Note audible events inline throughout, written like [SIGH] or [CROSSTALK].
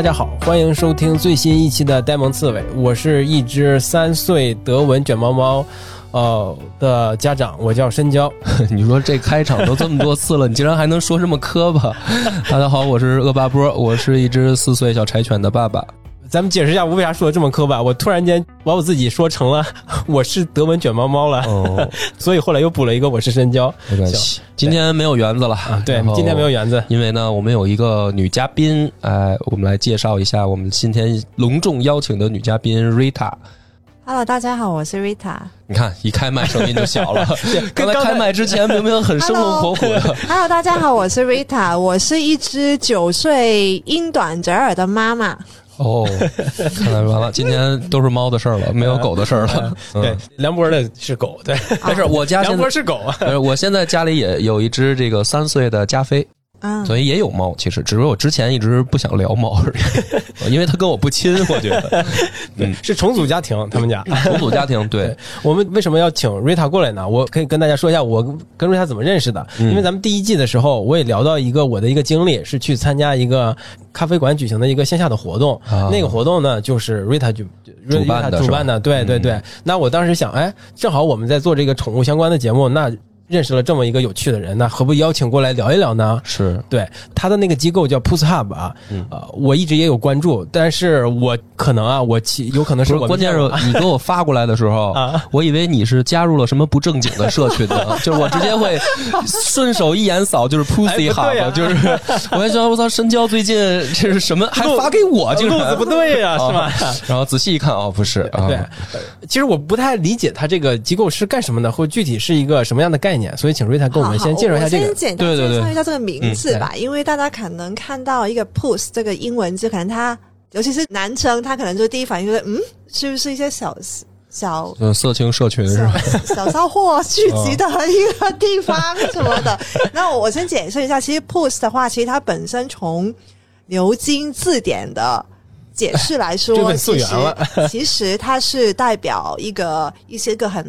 大家好，欢迎收听最新一期的呆萌刺猬，我是一只三岁德文卷毛猫，呃的家长，我叫申娇。[LAUGHS] 你说这开场都这么多次了，你竟然还能说这么磕巴？[LAUGHS] 大家好，我是恶霸波，我是一只四岁小柴犬的爸爸。咱们解释一下，我为啥说的这么磕巴？我突然间把我自己说成了我是德文卷毛猫了，哦，[LAUGHS] 所以后来又补了一个我是深交。没关系，今天没有园子了。对今天没有园子。因为呢，我们有一个女嘉宾，哎，我们来介绍一下我们今天隆重邀请的女嘉宾 Rita。Hello，大家好，我是 Rita。你看，一开麦声音就小了。[LAUGHS] 刚才刚才开麦之前明明很生 [LAUGHS] 龙活虎的。Hello，大家好，我是 Rita。我是一只九岁英短折耳的妈妈。哦，看来完了，今天都是猫的事儿了，[LAUGHS] 没有狗的事儿了。嗯对，梁博的是狗，对，没事，我 [LAUGHS] 家梁现在博是狗啊。呃，我现在家里也有一只这个三岁的加菲，嗯，所以也有猫。其实，只是我之前一直不想聊猫而已，[LAUGHS] 因为它跟我不亲。我觉得，[LAUGHS] 嗯，是重组家庭，他们家。重组家庭 [LAUGHS] 对，我们为什么要请瑞塔过来呢？我可以跟大家说一下我跟瑞塔怎么认识的。嗯因为咱们第一季的时候，我也聊到一个我的一个经历，是去参加一个咖啡馆举行的一个线下的活动。啊那个活动呢，就是瑞塔举主办主办的，对对对。那我当时想，哎，正好我们在做这个宠物相关的节目，那认识了这么一个有趣的人，那何不邀请过来聊一聊呢？是。对，他的那个机构叫 Puss Hub 啊，嗯。呃，我一直也有关注，但是我可能啊，我其有可能是是我们关键是你给我发过来的时候 [LAUGHS] 啊，我以为你是加入了什么不正经的社群呢，[LAUGHS] 就是我直接会顺手一眼扫，就是呀 Hub，就是我还说我操，深交最近这是什么，还发给我，竟然路子不对呀、是吧？哦然后仔细一看，哦，不是啊，对，呃其实我不太理解他这个机构是干什么的，或具体是一个什么样的概念，所以请瑞塔跟我们先介绍一下这个好好先。简单对对对介绍一下这个名字吧，因为大家可能看到一个 puss 这个英文字，可能他尤其是男生，他可能就第一反应就是嗯，是不是一些小小呃，色情社群是吧？小小骚货聚集的一个地方什么的。[LAUGHS] 那我我先解释一下，其实 puss 的话，其实它本身从牛津字典的解释来说，[LAUGHS] 其实其实它是代表一个一些个很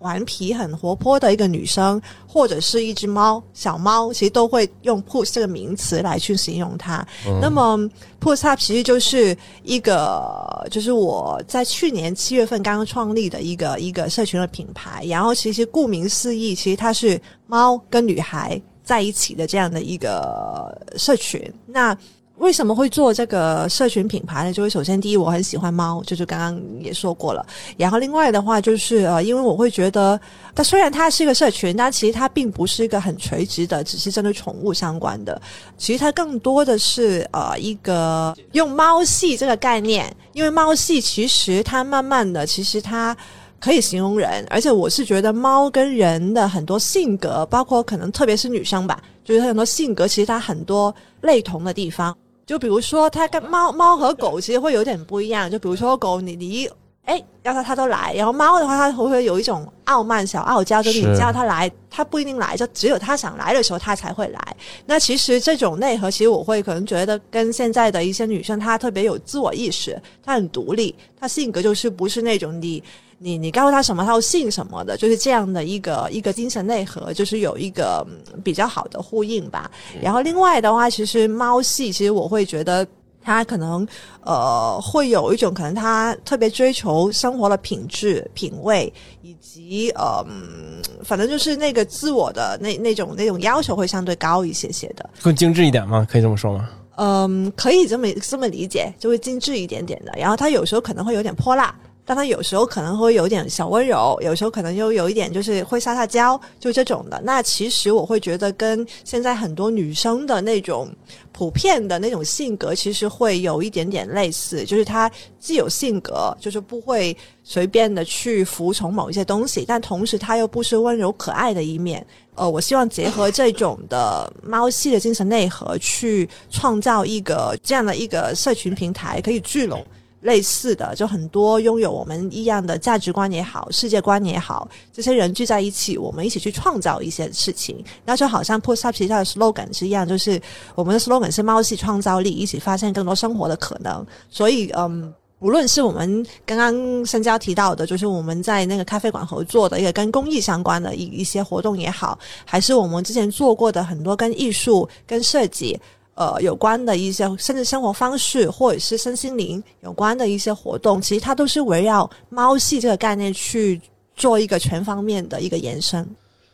顽皮、很活泼的一个女生，或者是一只猫、小猫，其实都会用 “push” 这个名词来去形容它。那么，“push up” 其实就是一个，就是我在去年七月份刚刚创立的一个一个社群的品牌。然后其实顾名思义，其实它是猫跟女孩在一起的这样的一个社群。那为什么会做这个社群品牌呢？就是首先第一，我很喜欢猫，就是刚刚也说过了。然后另外的话，就是呃，因为我会觉得，它虽然它是一个社群，但其实它并不是一个很垂直的，只是针对宠物相关的。其实它更多的是呃一个用猫系这个概念，因为猫系其实它慢慢的，其实它。可以形容人，而且我是觉得猫跟人的很多性格，包括可能特别是女生吧，就是很多性格其实它很多类同的地方。就比如说，它跟猫猫和狗其实会有点不一样。就比如说狗，你你一哎要它它都来，然后猫的话，它会不会有一种傲慢、小傲娇，就是你叫它来，它不一定来，就只有它想来的时候，它才会来。那其实这种内核，其实我会可能觉得跟现在的一些女生，她特别有自我意识，她很独立，她性格就是不是那种你。你你告诉他什么，他会信什么的，就是这样的一个一个精神内核，就是有一个、嗯比较好的呼应吧。然后另外的话，其实猫系，其实我会觉得它可能呃会有一种可能，它特别追求生活的品质、品味，以及呃，嗯反正就是那个自我的那那种那种要求会相对高一些些的。更精致一点吗？可以这么说吗？嗯，可以这么这么理解，就会精致一点点的。然后它有时候可能会有点泼辣，但他有时候可能会有点小温柔，有时候可能又有一点就是会撒撒娇，就这种的。那其实我会觉得跟现在很多女生的那种普遍的那种性格，其实会有一点点类似，就是她既有性格，就是不会随便的去服从某一些东西，但同时她又不失温柔可爱的一面。呃，我希望结合这种的猫系的精神内核，去创造一个这样的一个社群平台，可以聚拢类似的，就很多拥有我们一样的价值观也好，世界观也好，这些人聚在一起，我们一起去创造一些事情。那就好像 Post Up 旗下的 slogan 是一样，就是我们的 slogan 是猫系创造力，一起发现更多生活的可能。所以，嗯。无论是我们刚刚深交提到的，就是我们在那个咖啡馆合作的一个跟公益相关的一一些活动也好，还是我们之前做过的很多跟艺术、跟设计，呃有关的一些，甚至生活方式或者是身心灵有关的一些活动，其实它都是围绕猫系这个概念去做一个全方面的一个延伸。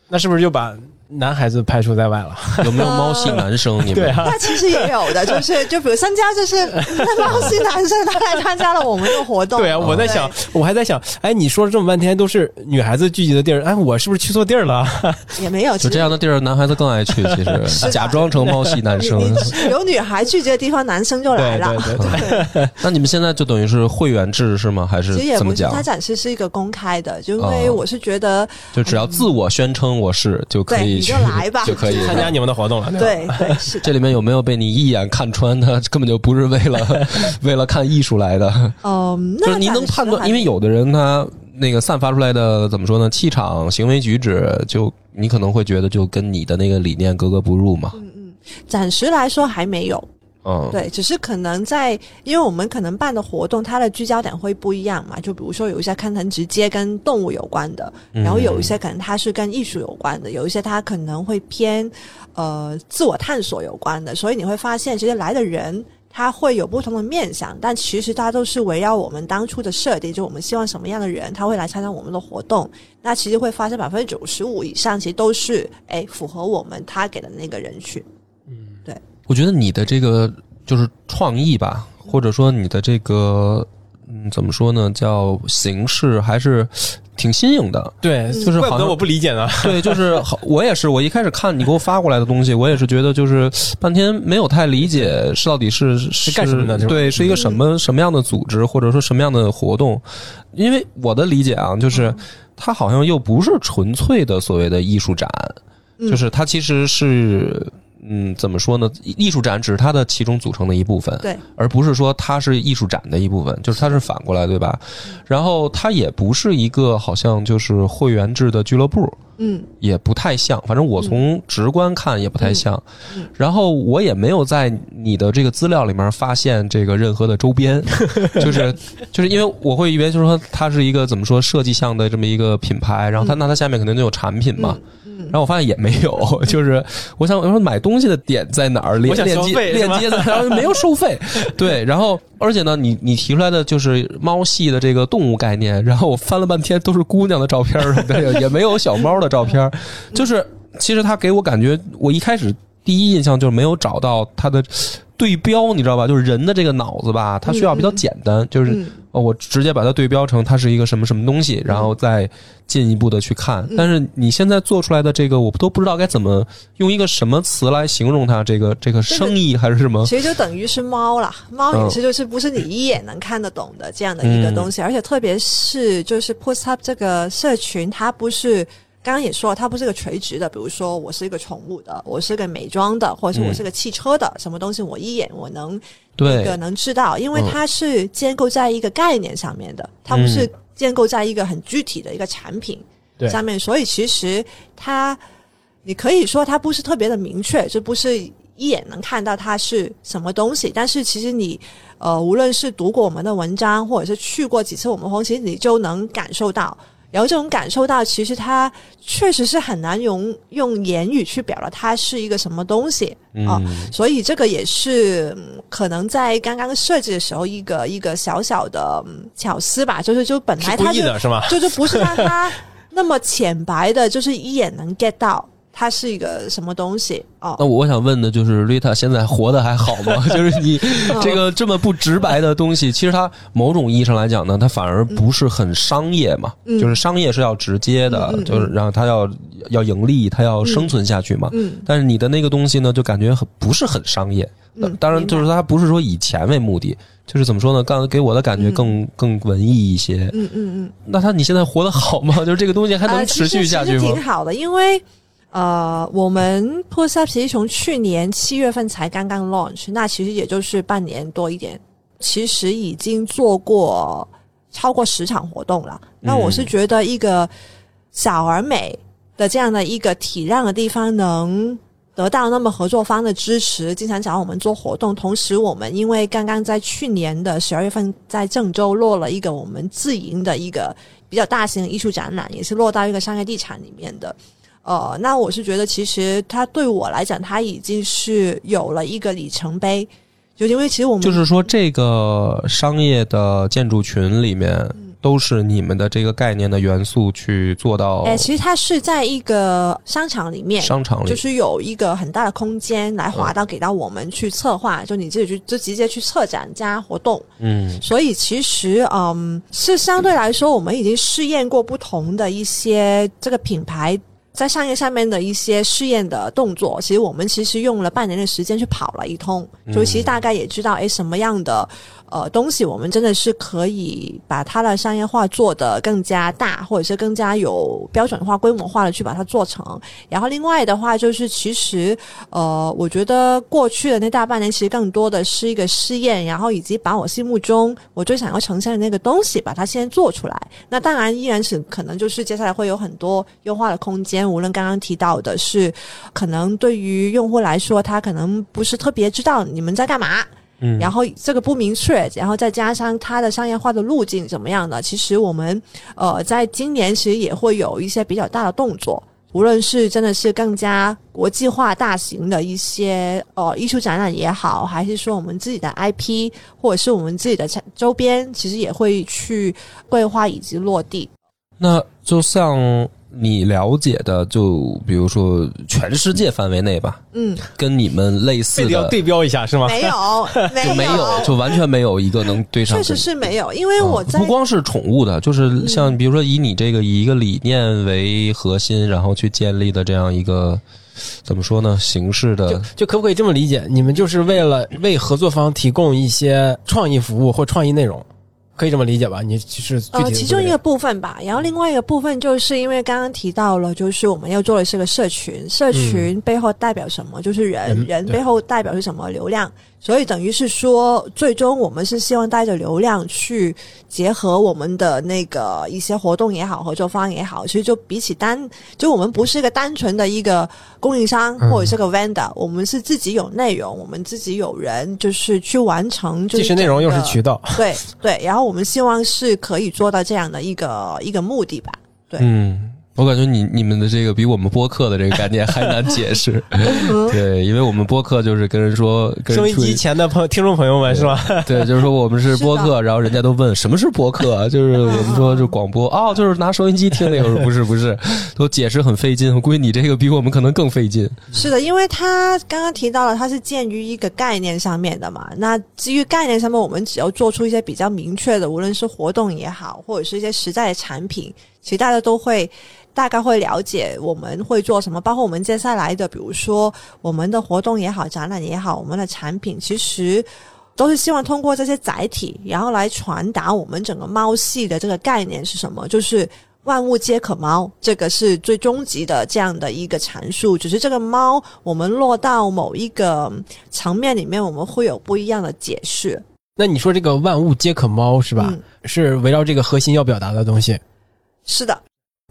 那是不是就把男孩子排除在外了？有没有猫系男生？你们对啊，那其实也有的，[LAUGHS] 就是就比如参加，就是 [LAUGHS] 那猫系男生他来参加了我们的活动。对啊，我在想，我还在想，哎，你说了这么半天都是女孩子聚集的地儿，哎，我是不是去错地儿了？[LAUGHS] 也没有就这样的地儿，男孩子更爱去。其实的假装成猫系男生有女孩聚集的地方，男生就来了。对对对那你们现在就等于是会员制是吗？还是其实也不是，怎么讲它？展示是一个公开的，就因为哦我是觉得，就只要自我宣称我是就可以去你就来吧就可以参加你们的活动了，对对是，这里面有没有被你一眼看穿的？根本就不是为了 [LAUGHS] 为了看艺术来的，嗯，就是你那暂时能判断，因为有的人他那个散发出来的怎么说呢？气场、行为举止，就你可能会觉得就跟你的那个理念格格不入嘛。嗯嗯暂时来说还没有，嗯，对，只是可能在，因为我们可能办的活动，它的聚焦点会不一样嘛。就比如说有一些可能直接跟动物有关的，嗯然后有一些可能它是跟艺术有关的，有一些它可能会偏呃自我探索有关的。所以你会发现，其实来的人他会有不同的面向，但其实它都是围绕我们当初的设定，就我们希望什么样的人他会来参加我们的活动。那其实会发现百分之九十五以上其实都是哎符合我们他给的那个人群。我觉得你的这个就是创意吧，或者说你的这个嗯，怎么说呢，叫形式还是挺新颖的。对，就是好像怪不得我不理解呢。[LAUGHS] 对，就是 [LAUGHS] 好，我也是，我一开始看你给我发过来的东西，我也是觉得就是半天没有太理解是到底是是干什么的对，是一个什么什么样的组织，或者说什么样的活动？因为我的理解啊，就是它好像又不是纯粹的所谓的艺术展，嗯就是它其实是。嗯，怎么说呢？艺术展只是它的其中组成的一部分，对，而不是说它是艺术展的一部分，就是它是反过来，对吧？然后它也不是一个好像就是会员制的俱乐部，嗯也不太像，反正我从直观看也不太像。嗯嗯然后我也没有在你的这个资料里面发现这个任何的周边，[LAUGHS] 就是就是因为我会以为就是说它是一个怎么说设计项的这么一个品牌，然后它、那它下面肯定就有产品嘛。嗯然后我发现也没有，就是我想我说买东西的点在哪儿？链链接链接在哪儿？没有收费，[LAUGHS] 对。然后而且呢，你你提出来的就是猫系的这个动物概念，然后我翻了半天都是姑娘的照片儿，对，[LAUGHS] 也没有小猫的照片儿，就是其实他给我感觉，我一开始第一印象就是没有找到他的对标，你知道吧？就是人的这个脑子吧，它需要比较简单，就是我直接把它对标成它是一个什么什么东西，然后再进一步的去看。但是你现在做出来的这个，我都不知道该怎么用一个什么词来形容它，这个这个生意还是什么？其实就等于是猫啦，猫也是就是不是你一眼能看得懂的这样的一个东西，而且特别是就是 Post Up 这个社群，它不是。刚刚也说了，它不是个垂直的，比如说我是一个宠物的，我是个美妆的，或者是我是个汽车的，什么东西我一眼我能那个对，能知道，因为它是建构在一个概念上面的，它不是建构在一个很具体的一个产品上面，所以其实它，你可以说它不是特别的明确，就不是一眼能看到它是什么东西，但是其实你呃，无论是读过我们的文章，或者是去过几次我们活动，其实你就能感受到。然后这种感受到，其实它确实是很难用用言语去表达它是一个什么东西啊。嗯，所以这个也是、嗯可能在刚刚设计的时候一个一个小小的、嗯巧思吧，就是就本来是故它就是吗？就是不是让他那么浅白的，就是一眼能 get 到它是一个什么东西哦。那我想问的就是，Rita 现在活得还好吗？[LAUGHS] 就是你嗯这个这么不直白的东西，其实它某种意义上来讲呢，它反而不是很商业嘛。嗯就是商业是要直接的，就是然后它要要盈利，它要生存下去嘛。嗯但是你的那个东西呢，就感觉很不是很商业。嗯，当然，就是它不是说以钱为目的，就是怎么说呢？刚给我的感觉更、更文艺一些。嗯嗯嗯。那他你现在活得好吗？[LAUGHS] 就是这个东西还能呃持续下去吗？挺好的，因为呃，我们 Post Up 其实从去年七月份才刚刚 launch，那其实也就是半年多一点，其实已经做过超过十场活动了。那我是觉得一个小而美的这样的一个体量的地方能。得到那么合作方的支持，经常找我们做活动。同时，我们因为刚刚在去年的十二月份在郑州落了一个我们自营的一个比较大型的艺术展览，也是落到一个商业地产里面的。呃，那我是觉得，其实它对我来讲，它已经是有了一个里程碑。就因为其实我们就是说，这个商业的建筑群里面，都是你们的这个概念的元素去做到。哎，其实它是在一个商场里面，商场里就是有一个很大的空间来划到给到我们去策划，就你自己去就直接去策展加活动。嗯，所以其实嗯，是相对来说，我们已经试验过不同的一些这个品牌。在商业上面的一些试验的动作，其实我们其实用了半年的时间去跑了一通，就其实大概也知道，哎，什么样的。呃，东西我们真的是可以把它的商业化做得更加大，或者是更加有标准化、规模化的去把它做成。然后另外的话，就是其实呃，我觉得过去的那大半年，其实更多的是一个试验，然后以及把我心目中我最想要呈现的那个东西，把它先做出来。那当然依然是可能就是接下来会有很多优化的空间。无论刚刚提到的是，可能对于用户来说，他可能不是特别知道你们在干嘛。嗯，然后这个不明确，然后再加上它的商业化的路径怎么样的？其实我们呃，在今年其实也会有一些比较大的动作，无论是真的是更加国际化、大型的一些呃艺术展览也好，还是说我们自己的 IP 或者是我们自己的周边，其实也会去规划以及落地。那就像。你了解的，就比如说全世界范围内吧，嗯，跟你们类似的对标一下是吗？没有，[LAUGHS] 就没有，[LAUGHS] 就完全没有一个能对上。确实是没有，因为我在不光是宠物的，就是像比如说以你这个以一个理念为核心，然后去建立的这样一个怎么说呢？形式的，就可不可以这么理解？你们就是为了为合作方提供一些创意服务或创意内容。可以这么理解吧？你其实呃，其中一个部分吧，然后另外一个部分就是因为刚刚提到了，就是我们要做的是个社群，社群背后代表什么？就是人，人背后代表是什么？流量。所以等于是说，最终我们是希望带着流量去结合我们的那个一些活动也好，合作方也好。其实就比起单，就我们不是一个单纯的一个供应商或者是个 vendor，我们是自己有内容，我们自己有人，就是去完成。既是内容又是渠道。对对，然后我们希望是可以做到这样的一个一个目的吧。对，我感觉你你们的这个比我们播客的这个概念还难解释，[LAUGHS] [LAUGHS] 对，因为我们播客就是跟人说，收音机前的朋听众朋友们 [LAUGHS] 是吧？对，就是说我们是播客，然后人家都问什么是播客，就是我们说就广播哦，就是拿收音机听那个，不是不是，都解释很费劲。我估计你这个比我们可能更费劲。是的，因为他刚刚提到了，它是建于一个概念上面的嘛。那基于概念上面，我们只要做出一些比较明确的，无论是活动也好，或者是一些实在的产品，其实大家都会。大概会了解我们会做什么，包括我们接下来的，比如说我们的活动也好，展览也好，我们的产品其实都是希望通过这些载体，然后来传达我们整个猫系的这个概念是什么，就是万物皆可猫，这个是最终极的这样的一个阐述。只是这个猫，我们落到某一个层面里面，我们会有不一样的解释。那你说这个万物皆可猫是吧？是围绕这个核心要表达的东西。是的。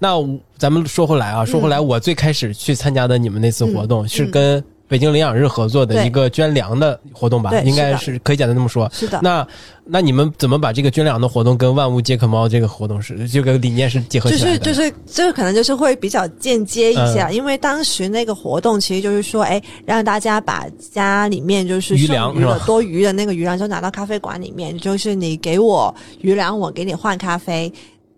那咱们说回来啊，说回来，我最开始去参加的你们那次活动是跟北京领养日合作的一个捐粮的活动吧？应该是可以简单这么说。是的。那那你们怎么把这个捐粮的活动跟万物皆可猫这个活动是这个理念是结合起来的？就是就是这个可能就是会比较间接一些，因为当时那个活动其实就是说，哎，让大家把家里面就是余粮的多余的那个余粮就拿到咖啡馆里面，就是你给我余粮，我给你换咖啡。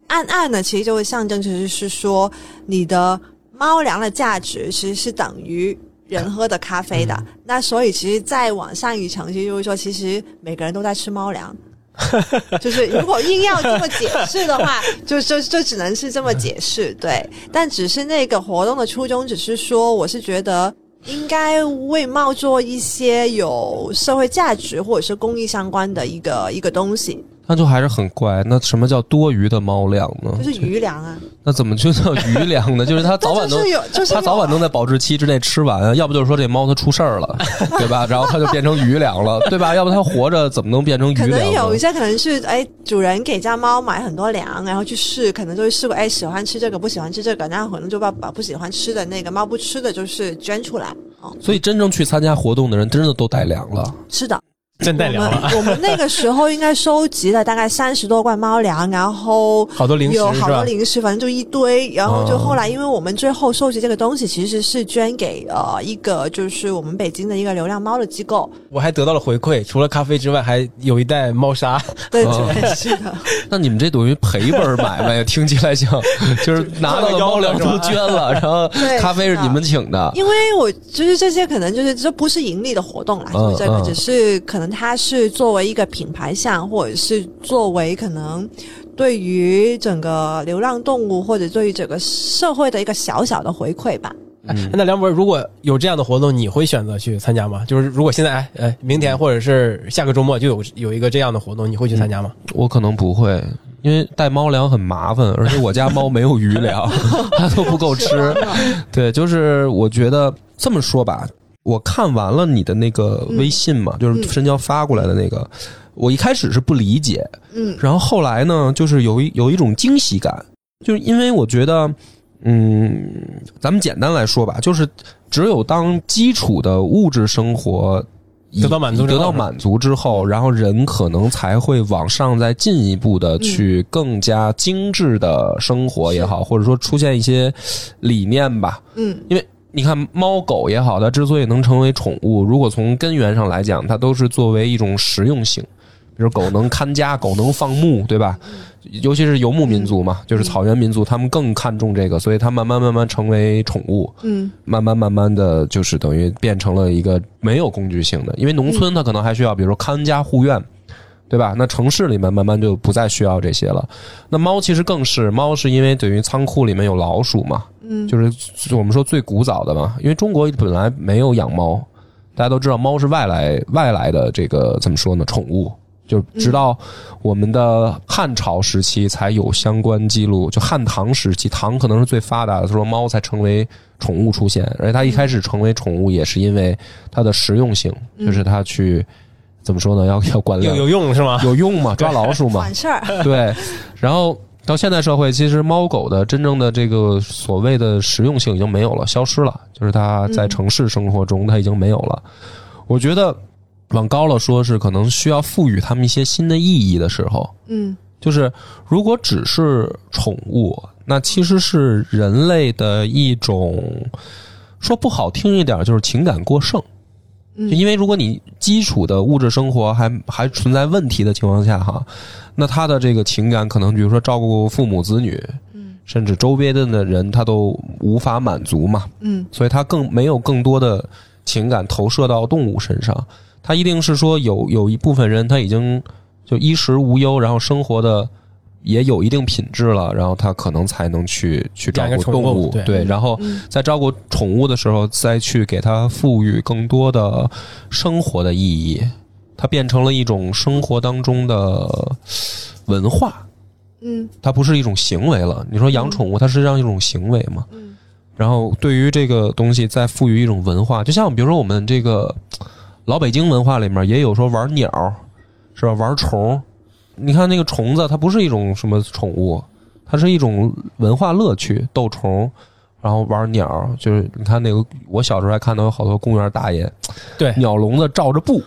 暗暗呢，其实就会象征，其实是说你的猫粮的价值其实是等于人喝的咖啡的。那所以，其实再往上一层，其实就是说，其实每个人都在吃猫粮。[LAUGHS] 就是如果硬要这么解释的话，[LAUGHS] 就就就只能是这么解释。对，但只是那个活动的初衷，只是说，我是觉得应该为猫做一些有社会价值或者是公益相关的一个一个东西。那就还是很怪。那什么叫多余的猫粮呢？就是余粮啊。那怎么就叫余粮呢？[LAUGHS] 就是它早晚能，它早晚能在保质期之内吃完啊。要不就是说这猫它出事儿了，[LAUGHS] 对吧？然后它就变成余粮了，[LAUGHS] 对吧？要不它活着怎么能变成余粮？可能有一些可能是哎，主人给家猫买很多粮，然后去试，可能就会试过哎，喜欢吃这个，不喜欢吃这个，然后可能就把把不喜欢吃的那个猫不吃的，就是捐出来。所以真正去参加活动的人，真的都带粮了。是的。真带粮了。我们那个时候应该收集了大概三十多罐猫粮，然后好多零食有好多零食，反正就一堆。然后就后来，因为我们最后收集这个东西，其实是捐给呃一个就是我们北京的一个流浪猫的机构。我还得到了回馈，除了咖啡之外，还有一袋猫砂。对对是的。[LAUGHS] 那你们这等于赔本买卖，听起来像 [LAUGHS] 就是拿到的猫粮都捐了，[LAUGHS] 然后咖啡是你们请的。因为我就是这些，可能就是这不是盈利的活动啦，就这个只是可能。它是作为一个品牌项，或者是作为可能对于整个流浪动物，或者对于整个社会的一个小小的回馈吧。那梁博，如果有这样的活动，你会选择去参加吗？就是如果现在，哎，明天或者是下个周末就有有一个这样的活动，你会去参加吗？我可能不会，因为带猫粮很麻烦，而且我家猫没有余粮，[LAUGHS] [LAUGHS] 它都不够吃。对，就是我觉得这么说吧。我看完了你的那个微信嘛，就是深交发过来的那个，我一开始是不理解，嗯，然后后来呢，就是有一有一种惊喜感，就是因为我觉得，嗯，咱们简单来说吧，就是只有当基础的物质生活得到满足得到满足之后，然后人可能才会往上再进一步的去更加精致的生活也好，或者说出现一些理念吧，嗯，因为。你看猫狗也好，它之所以能成为宠物，如果从根源上来讲，它都是作为一种实用性。比如狗能看家，狗能放牧，对吧？尤其是游牧民族嘛，就是草原民族，他们更看重这个，所以它慢慢慢慢成为宠物。嗯，慢慢慢慢的就是等于变成了一个没有工具性的，因为农村它可能还需要，比如说看家护院。对吧？那城市里面慢慢就不再需要这些了。那猫其实更是猫，是因为等于仓库里面有老鼠嘛，嗯，就是我们说最古早的嘛。因为中国本来没有养猫，大家都知道猫是外来外来的这个怎么说呢？宠物，就直到我们的汉朝时期才有相关记录。就汉唐时期，唐可能是最发达的，说猫才成为宠物出现。而且它一开始成为宠物也是因为它的实用性，就是它去。怎么说呢？要要管理有用是吗？有用嘛？抓老鼠嘛？管事儿。[LAUGHS] 对，然后到现代社会，其实猫狗的真正的这个所谓的实用性已经没有了，消失了。就是它在城市生活中，它已经没有了。我觉得往高了说，是可能需要赋予它们一些新的意义的时候。嗯，就是如果只是宠物，那其实是人类的一种，说不好听一点，就是情感过剩。就因为如果你基础的物质生活还还存在问题的情况下哈，那他的这个情感可能比如说照顾父母子女，嗯，甚至周边的的人他都无法满足嘛，嗯，所以他更没有更多的情感投射到动物身上，他一定是说有有一部分人他已经就衣食无忧，然后生活的。也有一定品质了，然后他可能才能去去照顾动物，对，然后在照顾宠物的时候，再去给它赋予更多的生活的意义，它变成了一种生活当中的文化，嗯，它不是一种行为了。你说养宠物，它是这样一种行为嘛？嗯，然后对于这个东西再赋予一种文化，就像比如说我们这个老北京文化里面也有说玩鸟，是吧？玩虫。你看那个虫子，它不是一种什么宠物，它是一种文化乐趣，斗虫，然后玩鸟，就是你看那个，我小时候还看到有好多公园大爷，对，鸟笼子罩着布，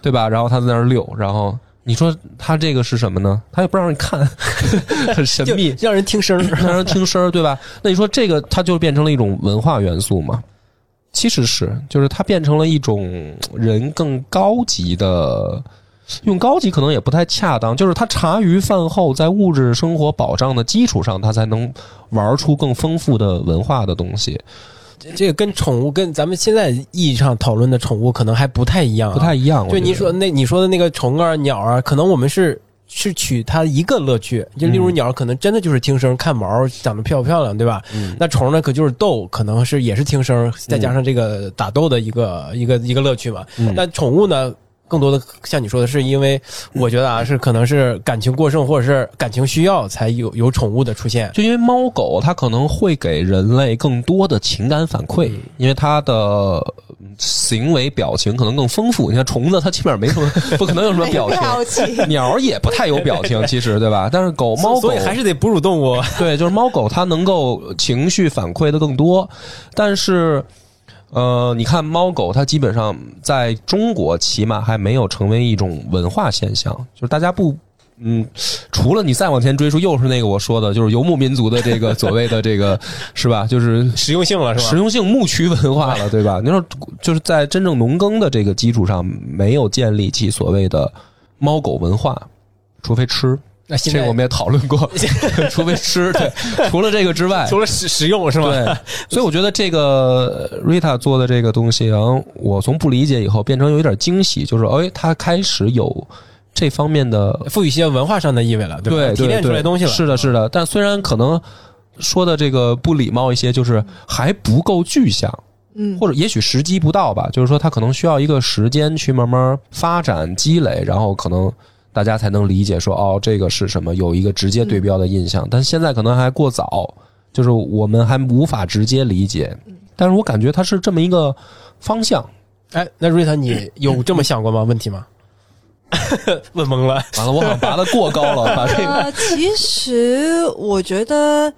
对吧？然后他在那儿溜，然后你说他这个是什么呢？他也不让你看，[LAUGHS] 很神秘，让人听声，[LAUGHS] 让人听声，对吧？那你说这个，它就变成了一种文化元素嘛？其实是，就是它变成了一种人更高级的。用高级可能也不太恰当，就是他茶余饭后在物质生活保障的基础上，他才能玩出更丰富的文化的东西。这个跟宠物跟咱们现在意义上讨论的宠物可能还不太一样，不太一样。就你说那你说的那个虫啊鸟啊，可能我们是是取它一个乐趣，就例如鸟可能真的就是听声看毛长得漂不漂亮，对吧？那虫呢可就是逗，可能是也是听声，再加上这个打斗的一个一个一个乐趣嘛。那宠物呢？更多的像你说的是，因为我觉得啊，是可能是感情过剩，或者是感情需要才有有宠物的出现。就因为猫狗它可能会给人类更多的情感反馈，因为它的行为表情可能更丰富。你看虫子，它基本上没什么，[LAUGHS] 不可能有什么表情。鸟也不太有表情，其实对吧？但是狗猫狗，所以还是得哺乳动物。对，就是猫狗它能够情绪反馈的更多，但是。呃，你看猫狗，它基本上在中国起码还没有成为一种文化现象，就是大家不。嗯，除了你再往前追溯，又是那个我说的，就是游牧民族的这个所谓的这个，是吧？就是实用性了，是吧？实用性牧区文化了，对吧？[LAUGHS] 你说就是在真正农耕的这个基础上，没有建立起所谓的猫狗文化，除非吃。那现在这个我们也讨论过，[LAUGHS] 除非吃，对，除了这个之外，[LAUGHS] 除了使使用是吗？对，所以我觉得这个呃 Rita 做的这个东西，然后我从不理解以后变成有一点惊喜，就是哎，他开始有这方面的赋予一些文化上的意味了，对吧？对提炼出来东西了，是的，是的。但虽然可能说的这个不礼貌一些，就是还不够具象，嗯，或者也许时机不到吧。就是说，他可能需要一个时间去慢慢发展积累，然后可能大家才能理解说，哦，这个是什么，有一个直接对标的印象。但现在可能还过早，就是我们还无法直接理解。但是我感觉它是这么一个方向。哎，那瑞塔，你有这么想过吗？问题吗？[LAUGHS] 问懵了。完了，我好像拔得过高了，[LAUGHS] 把这个呃，其实我觉得，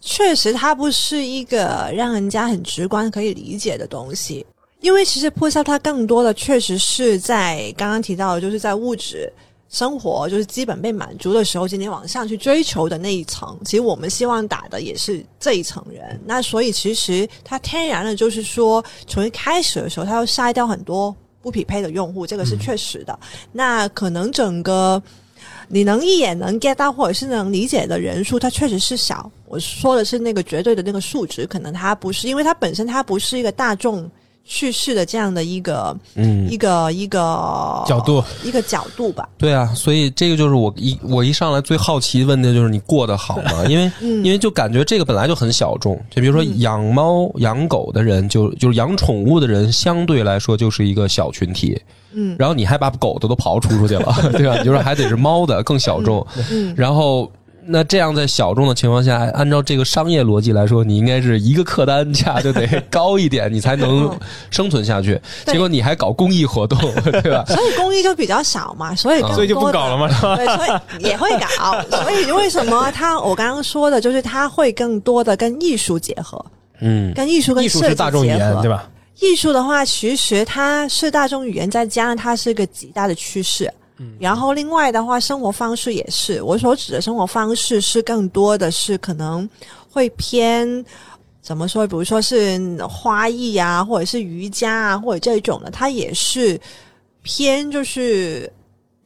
确实它不是一个让人家很直观可以理解的东西，因为其实 u s 它更多的确实是在刚刚提到的，就是在物质。生活就是基本被满足的时候，今天往上去追求的那一层，其实我们希望打的也是这一层人。那所以其实它天然的就是说，从一开始的时候，它要筛掉很多不匹配的用户，这个是确实的。那可能整个你能一眼能 get 到或者是能理解的人数，它确实是少。我说的是那个绝对的那个数值，可能它不是，因为它本身它不是一个大众叙事的这样的一个嗯一个一个角度一个角度吧。对啊，所以这个就是我一我一上来最好奇问的就是你过得好吗？[LAUGHS] 因为、嗯因为就感觉这个本来就很小众，就比如说养猫养狗的人，就就是养宠物的人，相对来说就是一个小群体。嗯然后你还把狗的都刨出出去了，对吧？你就说还得是猫的更小众，嗯然后。那这样在小众的情况下，按照这个商业逻辑来说，你应该是一个客单价就得高一点，你才能嗯生存下去。结果你还搞公益活动，[LAUGHS] 对吧？所以公益就比较少嘛，所以所以就不搞了嘛？是吧？对，所以也会搞。[LAUGHS] 所以为什么他我刚刚说的就是他会更多的跟艺术结合，嗯，跟艺术跟艺术设计是大众语结合，言对吧？艺术的话，其实它是大众语言，再加上它是一个极大的趋势。然后另外的话，生活方式也是。我所指的生活方式是更多的是可能会偏怎么说？比如说是花艺啊，或者是瑜伽啊，或者这种的，它也是偏就是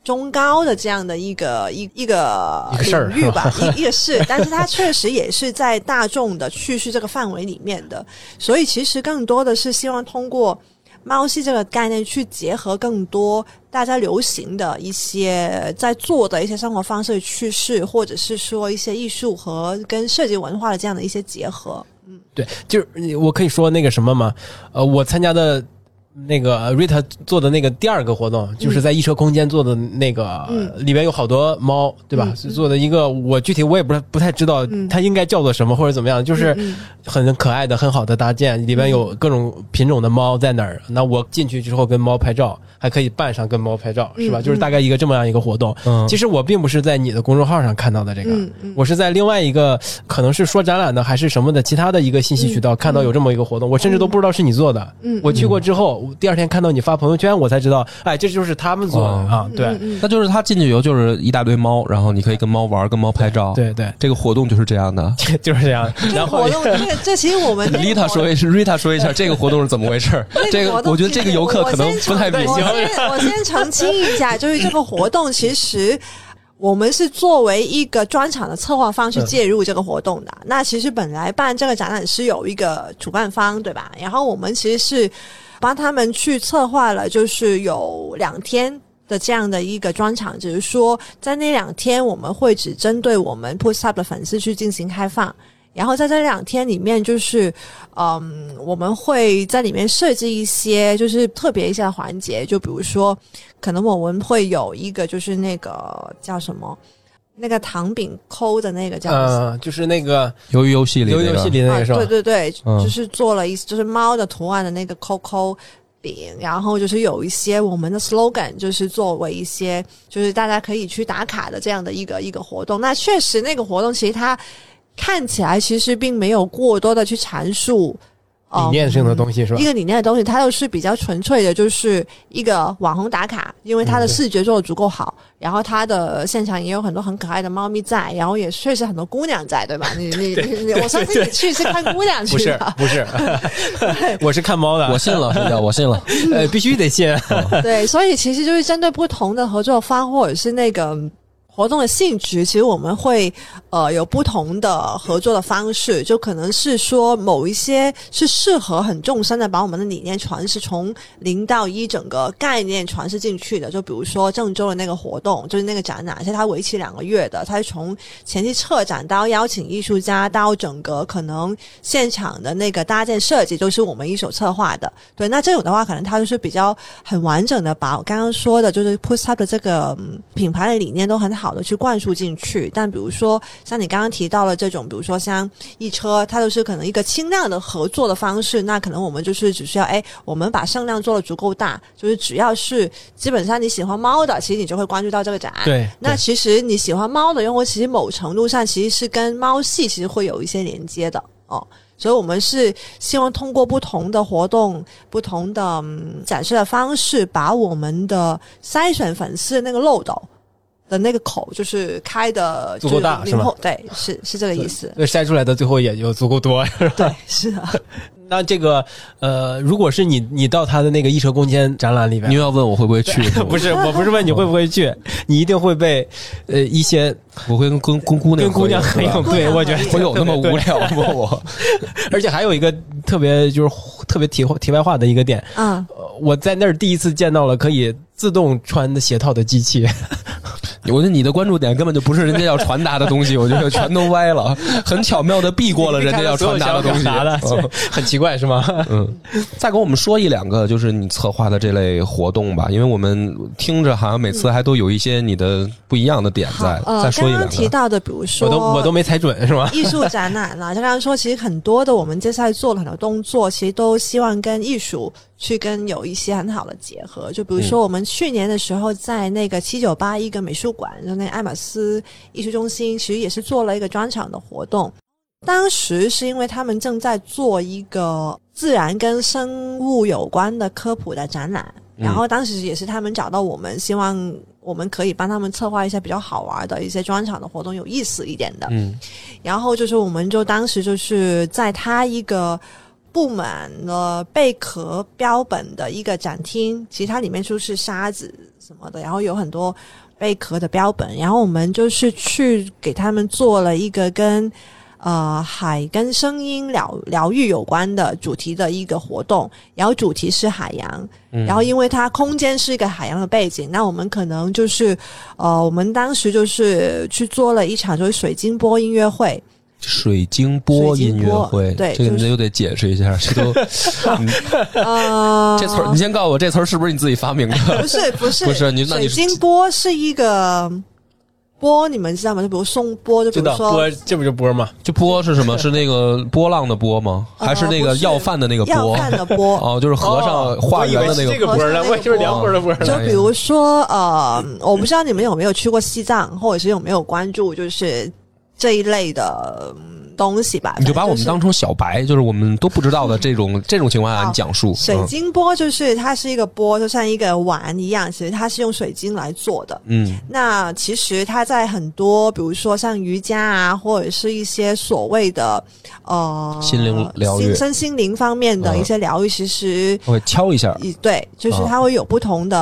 中高的这样的一个一一个领域吧，一一个是，但是它确实也是在大众的叙事这个范围里面的，所以其实更多的是希望通过猫系这个概念去结合更多大家流行的一些在做的一些生活方式趋势，或者是说一些艺术和跟设计文化的这样的一些结合。嗯对，就是我可以说那个什么吗？呃，我参加的那个 Rita 做的那个第二个活动，就是在一车空间做的那个，嗯。里边有好多猫，对吧？嗯做的一个，我具体我也不是不太知道嗯。它应该叫做什么或者怎么样，就是嗯很可爱的、很好的搭建，里边有各种品种的猫在哪儿。那我进去之后跟猫拍照，还可以扮上跟猫拍照，是吧？嗯。就是大概一个这么样一个活动。嗯。其实我并不是在你的公众号上看到的这个，我是在另外一个可能是说展览的还是什么的其他的一个信息渠道、看到有这么一个活动，我甚至都不知道是你做的。嗯。我去过之后，第二天看到你发朋友圈，我才知道，哎，这就是他们做的、哦啊！对、嗯嗯那就是他进去以后就是一大堆猫，然后你可以跟猫玩，跟猫拍照。，对对，这个活动就是这样的。[LAUGHS] 就是这样。这 [LAUGHS] 然后活动，这个这其实我们 [LAUGHS] 那个 Lita 说一下，Rita 说一下这个活动是怎么回事？这个我觉得这个游客可能不太明我显。先我先澄清一下，就是这个活动其实。我们是作为一个专场的策划方去介入这个活动的。那其实本来办这个展览是有一个主办方，对吧？然后我们其实是帮他们去策划了，就是有两天的这样的一个专场，只是说在那两天我们会只针对我们 Push Up 的粉丝去进行开放。然后在这两天里面，就是，嗯，我们会在里面设置一些就是特别一些环节，就比如说，可能我们会有一个就是那个叫什么，那个糖饼抠的那个叫嗯呃，就是那个鱿鱼游戏里那个，游游戏里的那啊，个是吧？对对对，嗯就是做了一就是猫的图案的那个扣扣饼，然后就是有一些我们的 slogan，就是作为一些就是大家可以去打卡的这样的一个一个活动。那确实那个活动其实它看起来其实并没有过多的去阐述。理念性的东西是吧一？个理念的东西，它又是比较纯粹的，就是一个网红打卡，因为它的视觉做的足够好，然后它的现场也有很多很可爱的猫咪在，然后也确实很多姑娘在，对吧？你 [LAUGHS] 你你，你我上次你去是看姑娘去的，不是，[LAUGHS] 我是看猫的，我信了，这叫我信了。[LAUGHS] 呃必须得信。对，所以其实就是针对不同的合作方或者是那个。活动的性质，其实我们会呃有不同的合作的方式，就可能是说某一些是适合很纵深的把我们的理念传是从零到一整个概念传释进去的。就比如说郑州的那个活动，就是那个展览，是它为期两个月的，它是从前期策展到邀请艺术家到整个可能现场的那个搭建设计，都是我们一手策划的。对，那这种的话，可能它就是比较很完整的把我刚刚说的，就是 Push Up 的这个、品牌的理念都很好的去灌输进去。但比如说像你刚刚提到了这种，比如说像一车，它都是可能一个轻量的合作的方式，那可能我们就是只需要哎，我们把声量做的足够大，就是只要是基本上你喜欢猫的，其实你就会关注到这个展。对，那其实你喜欢猫的用户，其实某程度上其实是跟猫系其实会有一些连接的哦。所以，我们是希望通过不同的活动、不同的、嗯、展示的方式，把我们的筛选粉丝的那个漏斗的那个口，就是开的足够大是吗对，是是这个意思。对，筛出来的最后也就足够多。是吧对，是的。[LAUGHS] 那这个呃，如果是你你到他的那个一车空间展览里边你，又要问我会不会去？[LAUGHS] 不是，我不是问你会不会去，你一定会被呃一些 [LAUGHS] 我会跟跟跟姑娘跟姑娘合影。对，我觉得我有那么无聊吗？我而且还有一个特别就是特别题题外话的一个点，嗯，呃我在那儿第一次见到了可以自动穿的鞋套的机器，我觉得你的关注点根本就不是人家要传达的东西，我觉得全都歪了，很巧妙的避过了人家要传达的东西。嗯 [LAUGHS] 很奇怪是吗？嗯，再给我们说一两个，就是你策划的这类活动吧，因为我们听着好像每次还都有一些你的不一样的点在。呃，再说一两刚刚提，到的，比如说我都我都没猜准是吗？[LAUGHS] 艺术展览啦，就刚刚说，其实很多的我们接下来做了很多动作，其实都希望跟艺术去跟有一些很好的结合。就比如说，我们去年的时候在那个七九八一个美术馆，就那爱马仕艺术中心，其实也是做了一个专场的活动。当时是因为他们正在做一个自然跟生物有关的科普的展览，嗯然后当时也是他们找到我们，希望我们可以帮他们策划一些比较好玩的一些专场的活动，有意思一点的。嗯然后就是，我们就当时就是在他一个布满了贝壳标本的一个展厅，其实它里面就是沙子什么的，然后有很多贝壳的标本，然后我们就是去给他们做了一个跟。呃，海跟声音疗疗愈有关的主题的一个活动，然后主题是海洋，嗯然后因为它空间是一个海洋的背景，那我们可能就是呃，我们当时就是去做了一场就是水晶波音乐会，水晶波音乐会，这个就是你又得解释一下，这都 [LAUGHS] 呃，[LAUGHS] 这词儿，你先告诉我这词儿是不是你自己发明的？[LAUGHS] 不是不是不是你那你水晶波是一个波，你们知道吗？就比如送波，就比如说波，这不就波吗？就波是什么？是那个波浪的波吗？呃还是那个要饭的那个波？要饭的波。哦，就是和尚化缘的那个波呢，我以为是凉波的波。就比如说，呃，我不知道你们有没有去过西藏，或者是有没有关注，就是这一类的东西吧。你就把我们当成小白，就是我们都不知道的这种这种情况下，你讲述。水嗯晶波，就是它是一个波，就像一个碗一样，其实它是用水晶来做的。嗯那其实它在很多，比如说像瑜伽啊，或者是一些所谓的呃心灵疗愈心身心灵方面的嗯一些疗愈，其实我会敲一下。以对，就是它会有不同的、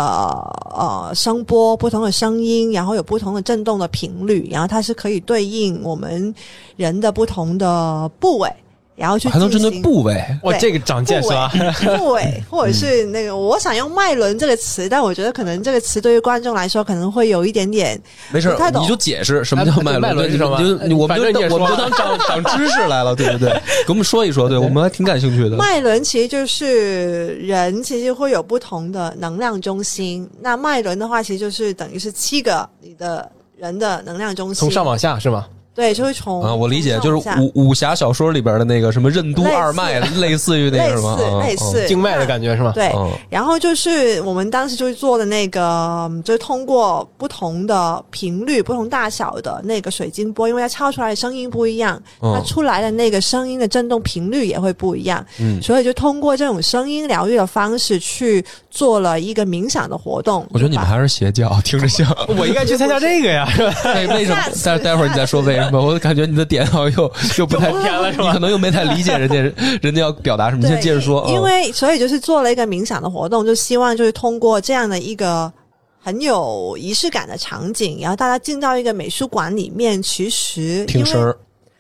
呃声波、不同的声音，然后有不同的震动的频率，然后它是可以对应我们人的不同的部位，然后去还能针对部位，哇，这个长见识啊！部位，[LAUGHS] 或者是那个，我想用脉轮这个词，但我觉得可能这个词对于观众来说可能会有一点点没事你就解释什么叫脉轮，你就你我们就反正你也说我们就当 [LAUGHS] 长长知识来了，对不对？给我们说一说，对 [LAUGHS] 我们还挺感兴趣的。脉轮，其实就是人其实会有不同的能量中心。那脉轮的话，其实就是等于是七个你的人的能量中心。从上往下是吗？对，就会从啊，我理解，就是武武侠小说里边的那个什么任督二脉，[LAUGHS] 类似于那个什么，类似嗯类似经脉的感觉是吗？对，嗯然后就是我们当时就是做的那个，嗯就是通过不同的频率、不同大小的那个水晶波，因为它敲出来的声音不一样，嗯它出来的那个声音的振动频率也会不一样，嗯，所以就通过这种声音疗愈的方式去做了一个冥想的活动。我觉得你们还是邪教，听着像。我应该去参加这个呀，是吧？[LAUGHS] 为为什么待待会儿你再说为什么？我感觉你的点好像又又不太又偏了是吧你可能又没太理解人家人 [LAUGHS] 家要表达什么。你，先接着说。嗯因为所以就是做了一个冥想的活动，就希望就是通过这样的一个很有仪式感的场景，然后大家进到一个美术馆里面，其实因为听声儿，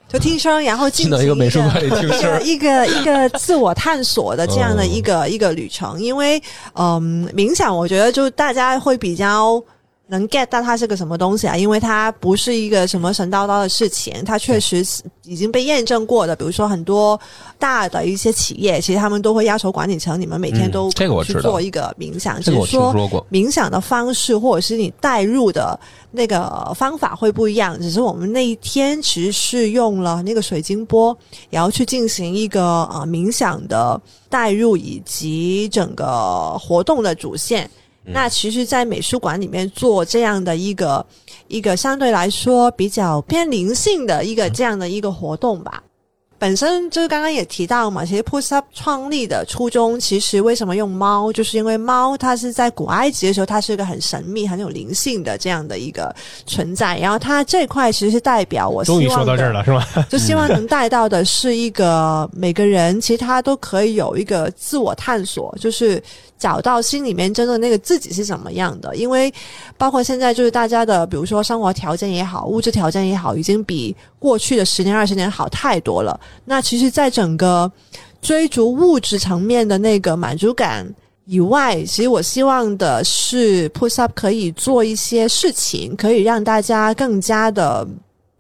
就听声，然后 [LAUGHS] 进进到行一个美术馆里听声。一个一个自我探索的这样的一哦个、一个旅程，因为嗯，冥想我觉得就大家会比较能 get 到它是个什么东西啊，因为它不是一个什么神叨叨的事情，它确实是已经被验证过的。比如说很多大的一些企业，其实他们都会要求管理层，你们每天嗯都这个我知道去做一个冥想，这个我只是说听说过。冥想的方式，或者是你带入的那个方法会不一样。只是我们那一天其实是用了那个水晶波，然后去进行一个呃冥想的带入以及整个活动的主线。那其实，在美术馆里面做这样的一个一个相对来说比较偏灵性的一个这样的一个活动吧。本身就是刚刚也提到嘛，其实 Push Up 创立的初衷，其实为什么用猫，就是因为猫它是在古埃及的时候，它是一个很神秘、很有灵性的这样的一个存在。然后它这块其实是代表我希终于说到这儿了，是吧？[LAUGHS] [LAUGHS] 就希望能带到的是一个每个人其实他都可以有一个自我探索，就是找到心里面真的那个自己是怎么样的。因为包括现在就是大家的，比如说生活条件也好，物质条件也好，已经比过去的十年二十年好太多了。那其实，在整个追逐物质层面的那个满足感。以外，其实我希望的是，Push Up 可以做一些事情，可以让大家更加的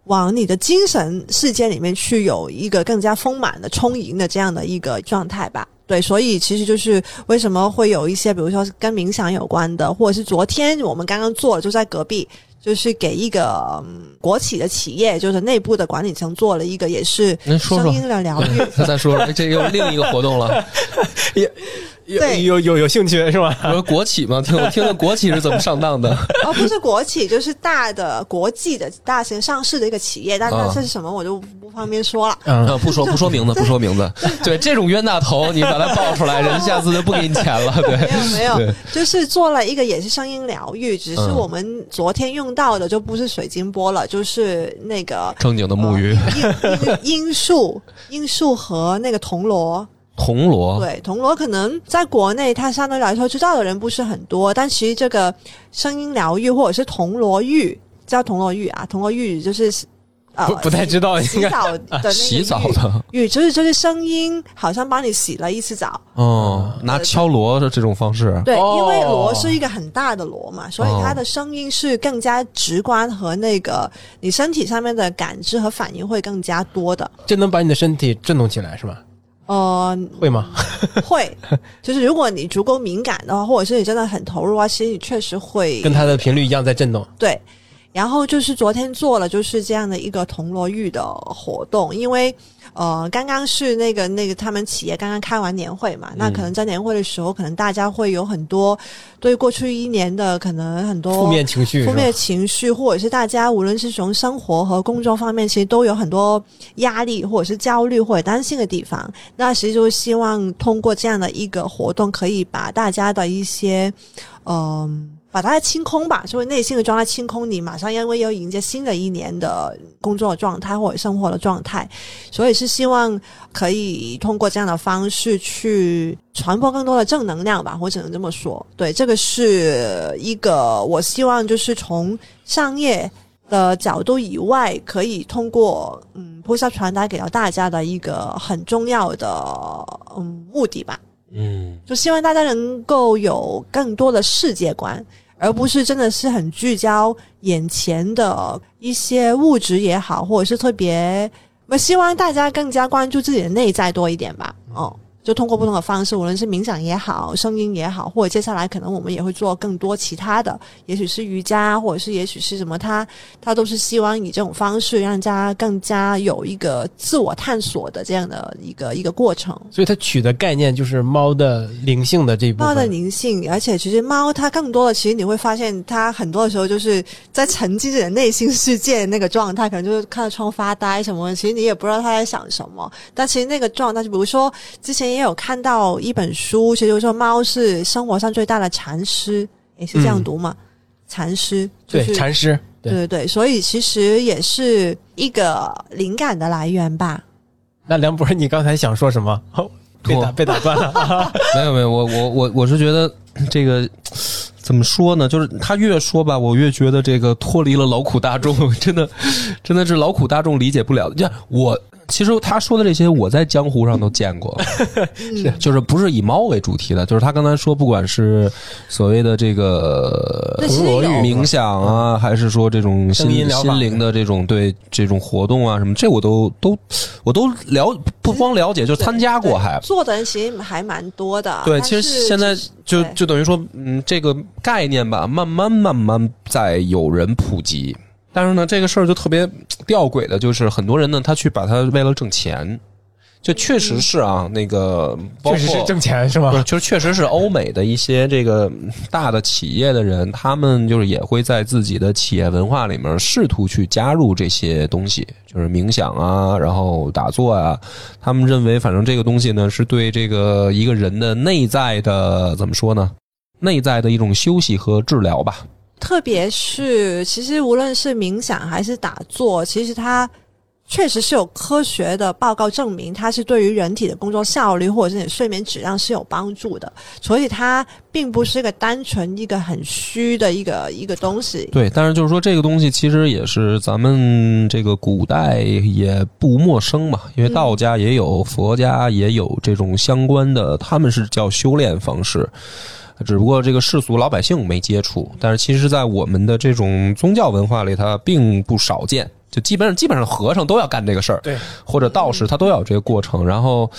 往你的精神世界里面去，有一个更加丰满的、充盈的这样的一个状态吧。对，所以其实就是为什么会有一些，比如说跟冥想有关的，或者是昨天我们刚刚做了，就在隔壁，就是给一个、嗯国企的企业，就是内部的管理层做了一个，也是声音的疗愈。[LAUGHS] 他再说说，哎这又另一个活动了。[LAUGHS] [LAUGHS] 有对有有有兴趣是吧？我说国企嘛，听我听听国企是怎么上当的。[LAUGHS] 哦，不是国企，就是大的国际的大型上市的一个企业，但是它是什么我就不方便说了。不说不说名字，不说名字。[LAUGHS] 对，这种冤大头，你把它爆出来，[LAUGHS] 人下次就不给你钱了。对，没有没有，就是做了一个也是声音疗愈，只是嗯我们昨天用到的就不是水晶波了，就是那个正经的木鱼，呃罂罂树、罂树和那个铜锣。铜锣，对，铜锣可能在国内它相对来说知道的人不是很多，但其实这个声音疗愈或者是铜锣浴，叫铜锣浴啊，铜锣浴就是呃不不太知道，洗澡的那个洗澡的浴，就是就是声音好像帮你洗了一次澡。哦，拿敲锣的这种方式，对，哦因为锣是一个很大的锣嘛，所以它的声音是更加直观和那个你身体上面的感知和反应会更加多的。这能把你的身体震动起来是吧？呃，会吗？[LAUGHS] [LAUGHS] 会，就是如果你足够敏感的话，或者是你真的很投入啊，其实你确实会跟它的频率一样在震动。对。然后就是昨天做了就是这样的一个铜锣浴的活动，因为呃刚刚是那个那个他们企业刚刚开完年会嘛，那可能在年会的时候，可能大家会有很多对过去一年的可能很多负面情绪负面情绪，或者是大家无论是从生活和工作方面，其实都有很多压力，或者是焦虑或者担心的地方。那其实就是希望通过这样的一个活动，可以把大家的一些，嗯、把它清空吧，所以内心的状态清空，你马上因为要迎接新的一年的工作状态或者生活的状态，所以是希望可以通过这样的方式去传播更多的正能量吧，我只能这么说。对，这个是一个我希望就是从商业的角度以外，可以通过嗯菩萨传达给到大家的一个很重要的嗯目的吧。嗯，就希望大家能够有更多的世界观，而不是真的是很聚焦眼前的一些物质也好，或者是特别，我希望大家更加关注自己的内在多一点吧。哦，就通过不同的方式，无论是冥想也好，声音也好，或者接下来可能我们也会做更多其他的，也许是瑜伽，或者是也许是什么，他他都是希望以这种方式让大家更加有一个自我探索的这样的一个一个过程。所以它取的概念就是猫的灵性的这一部分。猫的灵性，而且其实猫它更多的，其实你会发现它很多的时候就是在沉浸自己的内心世界那个状态，可能就是看着窗发呆什么，其实你也不知道它在想什么。但其实那个状态，就比如说之前也有看到一本书，其实就是说猫是生活上最大的禅师，也是这样读嘛？禅师，就对禅师，对对对，所以其实也是一个灵感的来源吧。那梁博，你刚才想说什么？哦被打被打断了。[LAUGHS] 没有没有，我我我我是觉得这个怎么说呢？就是他越说吧，我越觉得这个脱离了劳苦大众，[LAUGHS] 真的真的是劳苦大众理解不了的。就我其实他说的这些，我在江湖上都见过，[LAUGHS] 是就是不是以猫为主题的，就是他刚才说，不管是所谓的这个冥想啊，还是说这种心心灵的这种对这种活动啊什么，这我都都我都了不光了解，就参加过还。做的人其实还蛮多的。对，其实现在就就等于说，嗯，这个概念吧，慢慢慢慢在有人普及。但是呢，这个事儿就特别吊诡的，就是很多人呢，他去把它为了挣钱，就确实是啊，那个确实是挣钱是不是，吧？就是确实是欧美的一些这个大的企业的人，他们就是也会在自己的企业文化里面试图去加入这些东西，就是冥想啊，然后打坐啊。他们认为，反正这个东西呢，是对这个一个人的内在的怎么说呢？内在的一种休息和治疗吧。特别是其实无论是冥想还是打坐，其实它确实是有科学的报告证明，它是对于人体的工作效率或者是你睡眠质量是有帮助的。所以它并不是一个单纯一个很虚的一个一个东西。对，但是就是说这个东西其实也是咱们这个古代也不陌生嘛，因为道家也有，佛家也有这种相关的，他们是叫修炼方式。只不过这个世俗老百姓没接触，但是其实，在我们的这种宗教文化里，它并不少见。就基本上基本上和尚都要干这个事儿，对，或者道士他都要有这个过程。然后，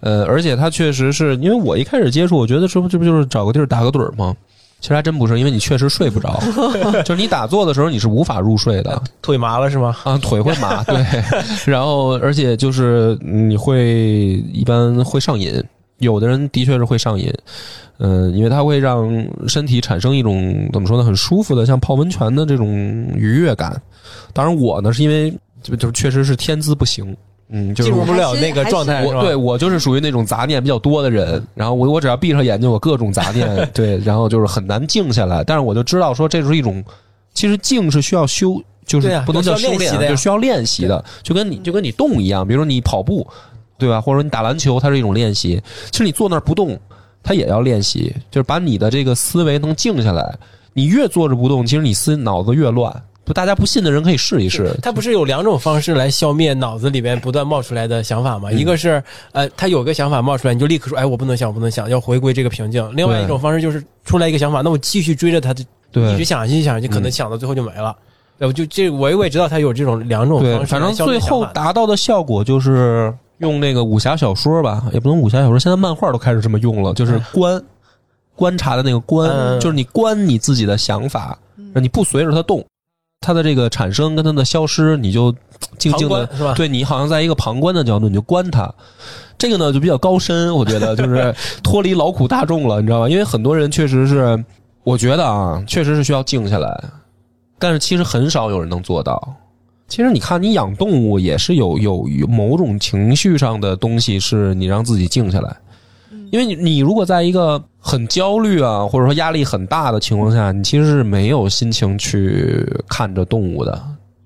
呃，而且他确实是因为我一开始接触，我觉得这不这不就是找个地儿打个盹儿吗？其实还真不是，因为你确实睡不着，[LAUGHS] 就是你打坐的时候你是无法入睡的 [LAUGHS] 腿麻了是吗？啊，腿会麻，对，[LAUGHS] 然后而且就是你会一般会上瘾，有的人的确是会上瘾，嗯、因为它会让身体产生一种怎么说呢，很舒服的像泡温泉的这种愉悦感。当然我呢是因为就就确实是天资不行，嗯，就是我进入不了那个状态？我对我就是属于那种杂念比较多的人，然后我我只要闭上眼睛，我各种杂念，[LAUGHS] 对，然后就是很难静下来。但是我就知道说，这是一种，其实静是需要修，就是不能叫修炼就需要练习的，就跟你就跟你动一样，比如说你跑步，对吧？或者说你打篮球，它是一种练习。其实你坐那儿不动，它也要练习，就是把你的这个思维能静下来。你越坐着不动，其实你思脑子越乱。不，大家不信的人可以试一试。它不是有两种方式来消灭脑子里面不断冒出来的想法吗？嗯一个是呃，他有个想法冒出来，你就立刻说，哎，我不能想，我不能想，要回归这个平静。另外一种方式就是出来一个想法，那我继续追着它，一对直想，一直想，就可能想到最后就没了。要不就这，我我也知道他有这种两种，方式反正最后达到的效果就是用那个武侠小说吧，也不能武侠小说，现在漫画都开始这么用了，就是观观察的那个观，嗯就是你观你自己的想法，让你不随着它动，它的这个产生跟它的消失，你就静静的是吧？对你好像在一个旁观的角度，你就观它。这个呢就比较高深，我觉得 [LAUGHS] 就是脱离劳苦大众了，你知道吧？因为很多人确实是，我觉得啊，确实是需要静下来，但是其实很少有人能做到。其实你看，你养动物也是有有有某种情绪上的东西，是你让自己静下来。因为你你如果在一个很焦虑啊，或者说压力很大的情况下，你其实是没有心情去看着动物的。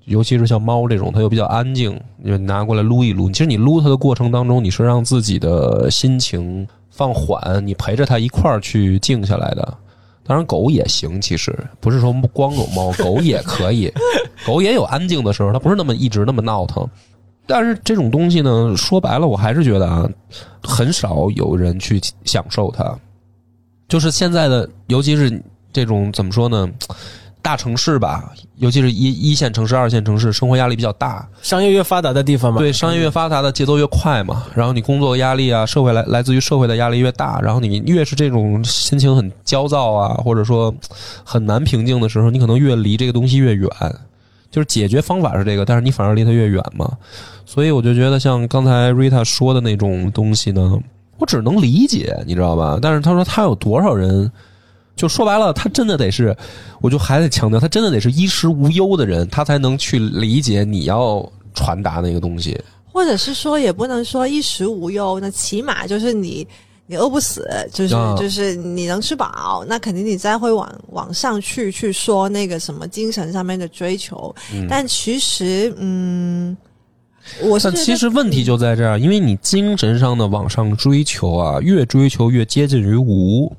尤其是像猫这种，它又比较安静，你就拿过来撸一撸。其实你撸它的过程当中，你是让自己的心情放缓，你陪着它一块儿去静下来的。当然，狗也行，其实不是说光有猫，狗也可以，[LAUGHS] 狗也有安静的时候，它不是那么一直那么闹腾。但是这种东西呢，说白了，我还是觉得啊，很少有人去享受它。就是现在的，尤其是这种怎么说呢？大城市吧，尤其是一一线城市、二线城市，生活压力比较大，商业越发达的地方嘛，对，商业越发达的节奏越快嘛，然后你工作压力啊，社会来来自于社会的压力越大，然后你越是这种心情很焦躁啊，或者说很难平静的时候，你可能越离这个东西越远。就是解决方法是这个，但是你反而离它越远嘛。所以我就觉得像刚才 Rita 说的那种东西呢，我只能理解，你知道吧？但是他说他有多少人，就说白了，他真的得是，我就还得强调，他真的得是衣食无忧的人，他才能去理解你要传达那个东西。或者是说，也不能说衣食无忧，那起码就是你你饿不死，就是、啊就是你能吃饱，那肯定你再会往往上去去说那个什么精神上面的追求。但其实，嗯，我是但其实问题就在这儿，因为你精神上的往上追求啊，越追求越接近于无。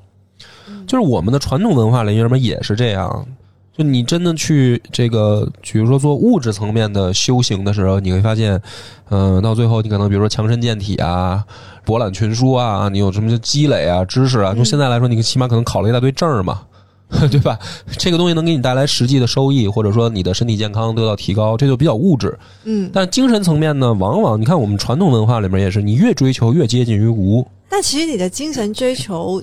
就是我们的传统文化里面也是这样。就你真的去这个，比如说做物质层面的修行的时候，你会发现，嗯、到最后你可能比如说强身健体啊、博览群书啊，你有什么积累啊、知识啊，就现在来说，你起码可能考了一大堆证嘛。[LAUGHS] 对吧？这个东西能给你带来实际的收益，或者说你的身体健康得到提高，这就比较物质。嗯，但精神层面呢，往往你看我们传统文化里面也是，你越追求越接近于无。但其实你的精神追求，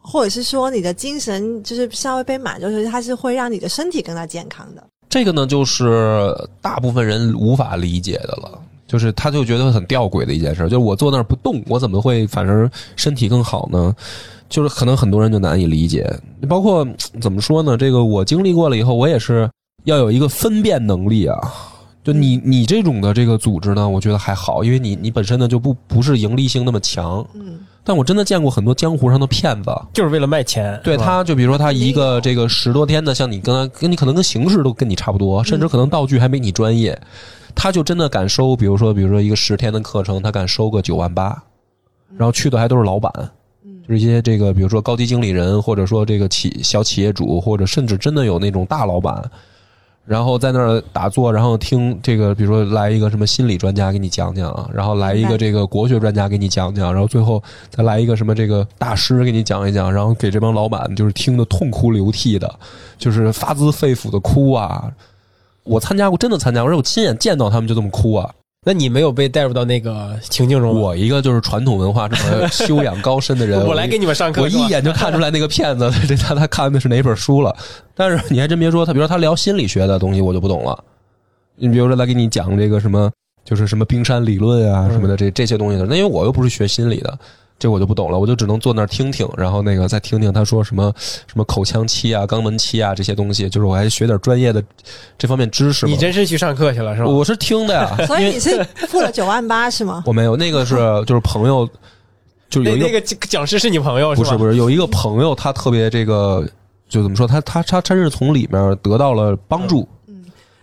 或者是说你的精神就是稍微被满足，就是它是会让你的身体更加健康的。这个呢，就是大部分人无法理解的了。就是他就觉得很吊诡的一件事，就是我坐那儿不动，我怎么会反而身体更好呢？就是可能很多人就难以理解。包括怎么说呢？这个我经历过了以后，我也是要有一个分辨能力啊。就你你这种的这个组织呢，我觉得还好，因为你你本身呢就不不是盈利性那么强。嗯，但我真的见过很多江湖上的骗子，就是为了卖钱。对他就比如说他一个这个十多天的，像你跟他跟你可能跟形式都跟你差不多，甚至可能道具还没你专业，他就真的敢收，比如说比如说一个十天的课程，他敢收个九万八，然后去的还都是老板，就是一些这个比如说高级经理人，或者说这个企小企业主，或者甚至真的有那种大老板。然后在那儿打坐，然后听这个，比如说来一个什么心理专家给你讲讲啊，然后来一个这个国学专家给你讲讲，然后最后再来一个什么这个大师给你讲一讲，然后给这帮老板就是听得痛哭流涕的，就是发自肺腑的哭啊！我参加过，真的参加过，而且我亲眼见到他们就这么哭啊！那你没有被带入到那个情境中吗？我一个就是传统文化这么修养高深的人，[LAUGHS] 我来给你们上课，我一眼就看出来那个骗子，[LAUGHS] 这他他看的是哪本书了。但是你还真别说，他比如说他聊心理学的东西，我就不懂了。你比如说他给你讲这个什么，就是什么冰山理论啊什么的，这这些东西的，那因为我又不是学心理的。这我就不懂了，我就只能坐那儿听听，然后那个再听听他说什么什么口腔期啊、肛门期啊这些东西，就是我还学点专业的这方面知识。你真是去上课去了是吧？我是听的呀，[LAUGHS] 所以你是付了九万八是吗？[LAUGHS] 我没有那个是就是朋友，就有一个那那个讲师是你朋友吧？不是不是，有一个朋友，他特别这个，就怎么说，他他他真是从里面得到了帮助，嗯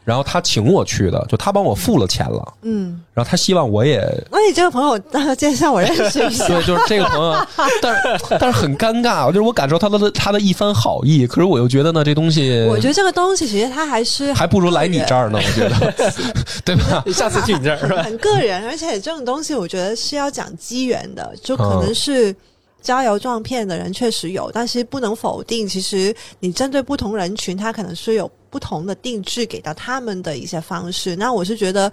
然后他请我去的，就他帮我付了钱了，嗯，然后他希望我也那你这个朋友，呃介绍我认识一下。[LAUGHS] 对，就是这个朋友，但是但是很尴尬，就是我感受他的他的一番好意，可是我又觉得呢，这东西我觉得这个东西其实他还是还不如来你这儿呢，我觉得，[LAUGHS] 对吧？下次去你这儿是吧？很个人，而且这种东西我觉得是要讲机缘的，就可嗯能是招摇撞骗的人确实有，但是不能否定，其实你针对不同人群，他可能是有不同的定制给到他们的一些方式。那我是觉得，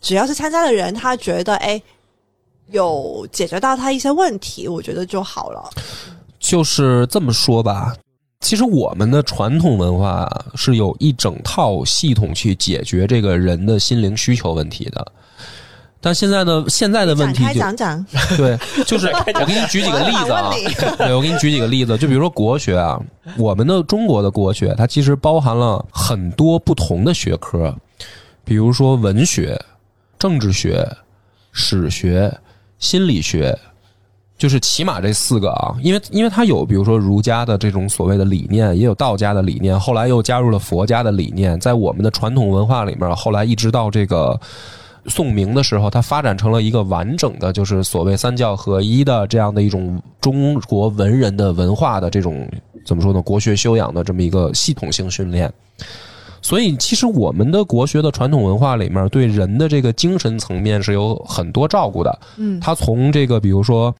只要是参加的人，他觉得哎。有解决到他一些问题，我觉得就好了。就是这么说吧。其实我们的传统文化是有一整套系统去解决这个人的心灵需求问题的，但现在的现在的问题就讲讲，[LAUGHS] 对，就是我给你举几个例子啊 [LAUGHS] 对我给你举几个例子，就比如说国学啊，我们的中国的国学，它其实包含了很多不同的学科，比如说文学、政治学、史学、心理学，就是起码这四个啊，因为因为它有比如说儒家的这种所谓的理念，也有道家的理念，后来又加入了佛家的理念，在我们的传统文化里面，后来一直到这个宋明的时候，它发展成了一个完整的，就是所谓三教合一的这样的一种中国文人的文化的这种怎么说呢？国学修养的这么一个系统性训练。所以，其实我们的国学的传统文化里面，对人的这个精神层面是有很多照顾的。嗯，他从这个比如说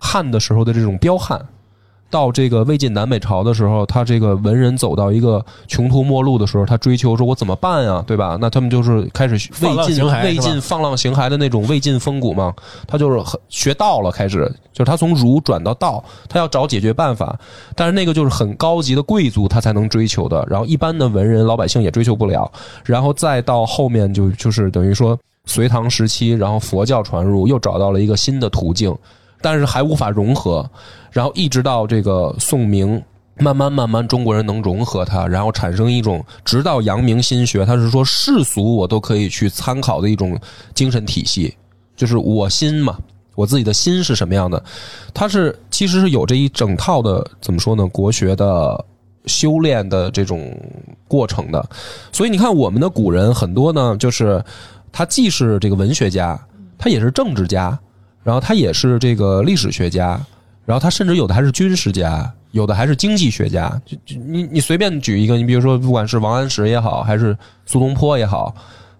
汉的时候的这种彪悍，到这个魏晋南北朝的时候，他这个文人走到一个穷途末路的时候，他追求说我怎么办呀，对吧？那他们就是开始魏晋魏晋放浪形骸的那种魏晋风骨嘛，他就是很学道了，开始就是他从儒转到道，他要找解决办法，但是那个就是很高级的贵族他才能追求的，然后一般的文人老百姓也追求不了，然后再到后面就就是等于说隋唐时期，然后佛教传入，又找到了一个新的途径，但是还无法融合，然后一直到这个宋明。慢慢慢慢，中国人能融合它，然后产生一种，直到阳明心学，它是说世俗我都可以去参考的一种精神体系，就是我心嘛，我自己的心是什么样的，它是其实是有这一整套的怎么说呢，国学的修炼的这种过程的，所以你看我们的古人很多呢，就是他既是这个文学家，他也是政治家，然后他也是这个历史学家，然后他甚至有的还是军事家，有的还是经济学家。就就你你随便举一个，你比如说不管是王安石也好，还是苏东坡也好，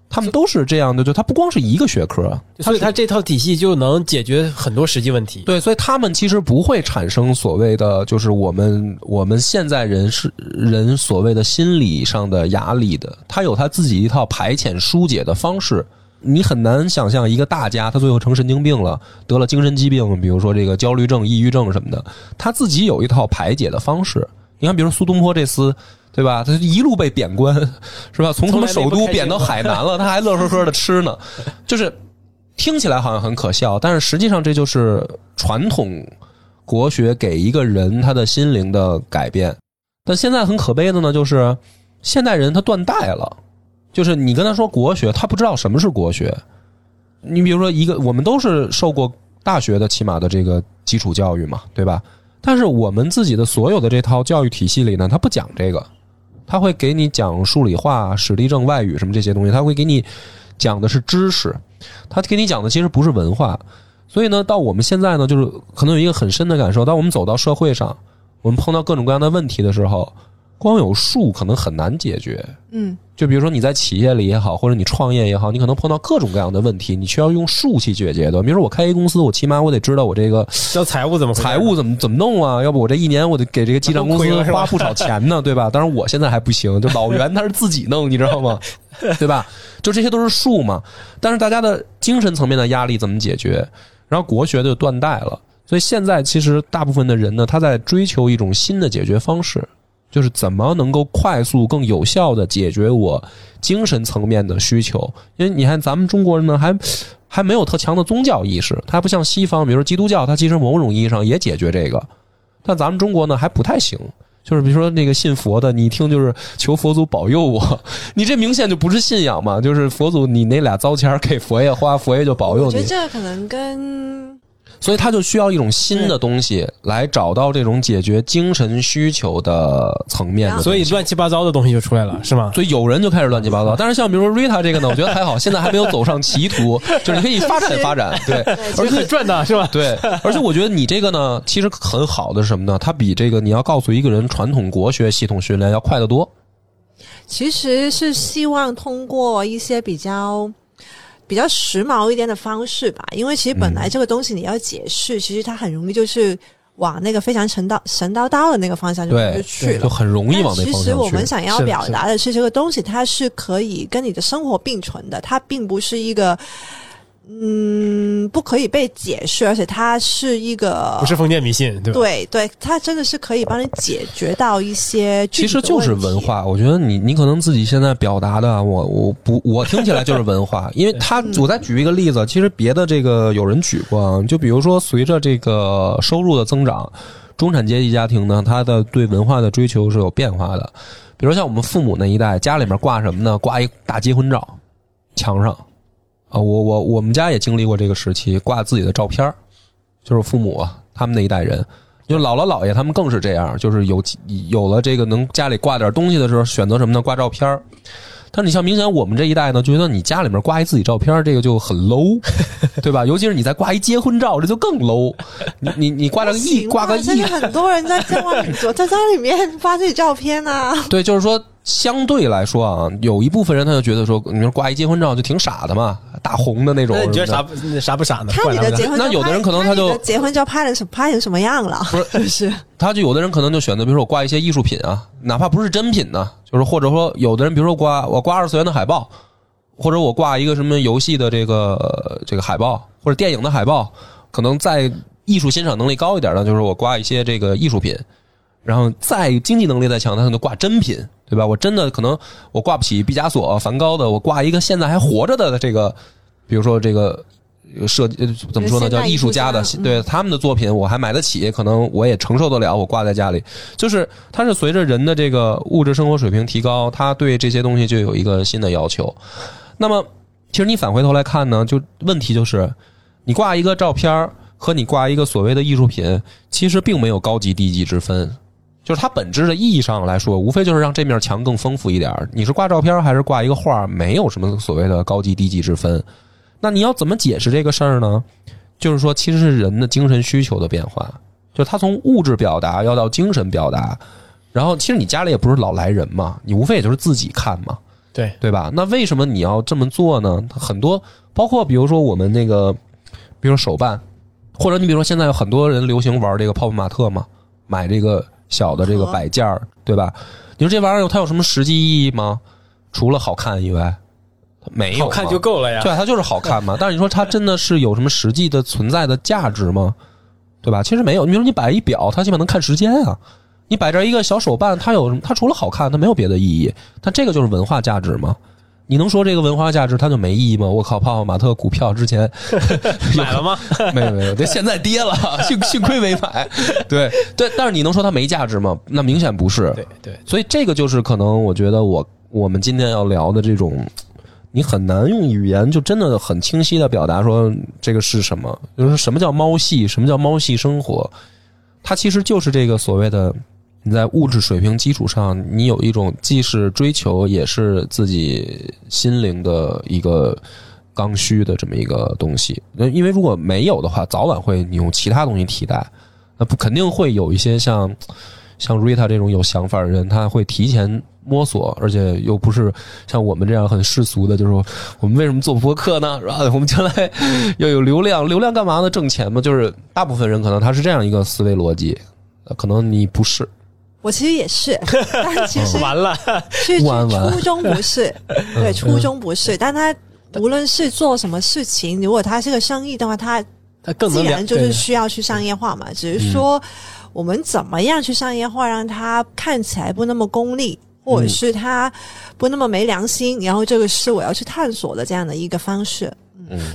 他们都是这样的。就他不光是一个学科，所以他这套体系就能解决很多实际问题。对，所以他们其实不会产生所谓的，就是我们我们现在人是人所谓的心理上的压力的，他有他自己一套排遣疏解的方式。你很难想象一个大家，他最后成神经病了，得了精神疾病，比如说这个焦虑症、抑郁症什么的，他自己有一套排解的方式。你看，比如苏东坡这厮，对吧？他一路被贬官，是吧？从他们首都贬到海南了，他还乐呵呵的吃呢，就是听起来好像很可笑，但是实际上这就是传统国学给一个人他的心灵的改变。但现在很可悲的呢，就是现代人他断代了，就是你跟他说国学，他不知道什么是国学。你比如说一个，我们都是受过大学的起码的这个基础教育嘛，对吧？但是我们自己的所有的这套教育体系里呢，他不讲这个，他会给你讲数理化、史地政、外语什么这些东西，他会给你讲的是知识，他给你讲的其实不是文化。所以呢，到我们现在呢，就是可能有一个很深的感受，当我们走到社会上，我们碰到各种各样的问题的时候，光有数可能很难解决。嗯，就比如说你在企业里也好，或者你创业也好，你可能碰到各种各样的问题，你需要用数去解决的。比如说我开一公司，我起码我得知道我这个交财务怎么财务怎么怎么弄啊？要不我这一年我得给这个记账公司花不少钱呢，[LAUGHS] 对吧？当然我现在还不行，就老袁他是自己弄，你知道吗？[LAUGHS] 对吧？就这些都是数嘛。但是大家的精神层面的压力怎么解决？然后国学就断代了。所以现在其实大部分的人呢，他在追求一种新的解决方式，就是怎么能够快速、更有效的解决我精神层面的需求。因为你看咱们中国人呢，还还没有特强的宗教意识，它不像西方，比如说基督教，它其实某种意义上也解决这个，但咱们中国呢还不太行。就是比如说那个信佛的，你一听就是求佛祖保佑我，你这明显就不是信仰嘛，就是佛祖你那俩糟钱给佛爷花，佛爷就保佑你我觉得。这个可能跟所以他就需要一种新的东西来找到这种解决精神需求的层面的。所以乱七八糟的东西就出来了，是吗？所以有人就开始乱七八糟。但是像比如说 Rita 这个呢，我觉得还好，现在还没有走上歧途，[LAUGHS] 就是你可以发展发展，对。而且很赚的是吧？对，而且我觉得你这个呢，其实很好的是什么呢？它比这个你要告诉一个人传统国学系统训练要快得多。其实是希望通过一些比较比较时髦一点的方式吧，因为其实本来这个东西你要解释，其实它很容易就是往那个非常神叨神叨叨的那个方向就就去了就。很容易往那但其实我们。想要表达的是，这个东西它是可以跟你的生活并存的，它并不是一个嗯不可以被解释，而且它是一个不是封建迷信，对吧？对对，它真的是可以帮你解决到一些其实就是文。化，我觉得你你可能自己现在表达的，我我不我听起来就是文化，[LAUGHS] 因为它我再举一个例子，其实别的这个有人举过啊，就比如说随着这个收入的增长，中产阶级家庭呢，他的对文化的追求是有变化的，比如像我们父母那一代，家里面挂什么呢？挂一大结婚照，墙上啊，我我我们家也经历过这个时期，挂自己的照片儿就是父母啊，他们那一代人。就姥姥姥爷他们更是这样，就是有有了这个能家里挂点东西的时候，选择什么呢？挂照片儿但是你像明显我们这一代呢，就觉得你家里面挂一自己照片儿，这个就很 low，对吧？尤其是你再挂一结婚照，这就更 low。你你你挂个亿，挂个亿吧现在，很多人在在外面，我在家里面发自己照片啊。[LAUGHS] 对，就是说相对来说啊，有一部分人他就觉得说，你说挂一结婚照就挺傻的嘛，大红的那种。那你觉得什么的啥不那啥不傻呢？看你的结婚照那有的人可能他就结婚照拍的什拍成什么样了？不是 [LAUGHS] 是他就有的人可能就选择，比如说我挂一些艺术品啊，哪怕不是真品呢，就是或者说有的人，比如说挂我挂二次元的海报，或者我挂一个什么游戏的这个呃这个海报，或者电影的海报，可能在艺术欣赏能力高一点的，就是我挂一些这个艺术品，然后再经济能力再强，他可能挂真品，对吧？我真的可能我挂不起毕加索、梵高的，我挂一个现在还活着的这个，比如说这个。呃设计呃怎么说呢？叫艺术家的对他们的作品我还买得起，可能我也承受得了，我挂在家里。就是它是随着人的这个物质生活水平提高，他对这些东西就有一个新的要求。那么，其实你返回头来看呢，就问题就是，你挂一个照片儿和你挂一个所谓的艺术品，其实并没有高级低级之分。就是它本质的意义上来说，无非就是让这面墙更丰富一点儿。你是挂照片还是挂一个画儿，没有什么所谓的高级低级之分。那你要怎么解释这个事儿呢？就是说，其实是人的精神需求的变化，就是他从物质表达要到精神表达。然后，其实你家里也不是老来人嘛，你无非也就是自己看嘛，对，对吧？那为什么你要这么做呢？很多，包括比如说我们那个，比如说手办，或者你比如说现在有很多人流行玩这个泡泡玛特嘛，买这个小的这个摆件儿，对吧？你说这玩意儿它有什么实际意义吗？除了好看以外，它没有，好看就够了呀。对，它就是好看嘛。[LAUGHS] 但是你说它真的是有什么实际的存在的价值吗？对吧？其实没有。你比如说你摆一表，它起码能看时间啊。你摆这一个小手办，它有什么？它除了好看，它没有别的意义。但这个就是文化价值吗？你能说这个文化价值它就没意义吗？我靠，泡泡玛特股票之前 [LAUGHS] 买了吗？[LAUGHS] 没有没有，这现在跌了，[LAUGHS] 幸幸亏没买。对对，但是你能说它没价值吗？那明显不是。对对，所以这个就是可能我觉得我我们今天要聊的这种，你很难用语言就真的很清晰的表达说这个是什么，就是什么叫猫系，什么叫猫系生活，它其实就是这个所谓的你在物质水平基础上，你有一种既是追求也是自己心灵的一个。刚需的这么一个东西，那因为如果没有的话，早晚会你用其他东西替代，那不肯定会有一些像像 Rita 这种有想法的人，他会提前摸索，而且又不是像我们这样很世俗的，就是说我们为什么做播客呢？是吧？[LAUGHS] 我们将来要有流量，流量干嘛呢？挣钱嘛。就是大部分人可能他是这样一个思维逻辑，可能你不是。我其实也是，[LAUGHS] 但其实完了，其实初中不是，对，初中不是，但他无论是做什么事情，如果他是个生意的话，他他更能了既然就是需要去商业化嘛，只是说我们怎么样去商业化，让他看起来不那么功利，或者是他不那么没良心，然后这个是我要去探索的这样的一个方式。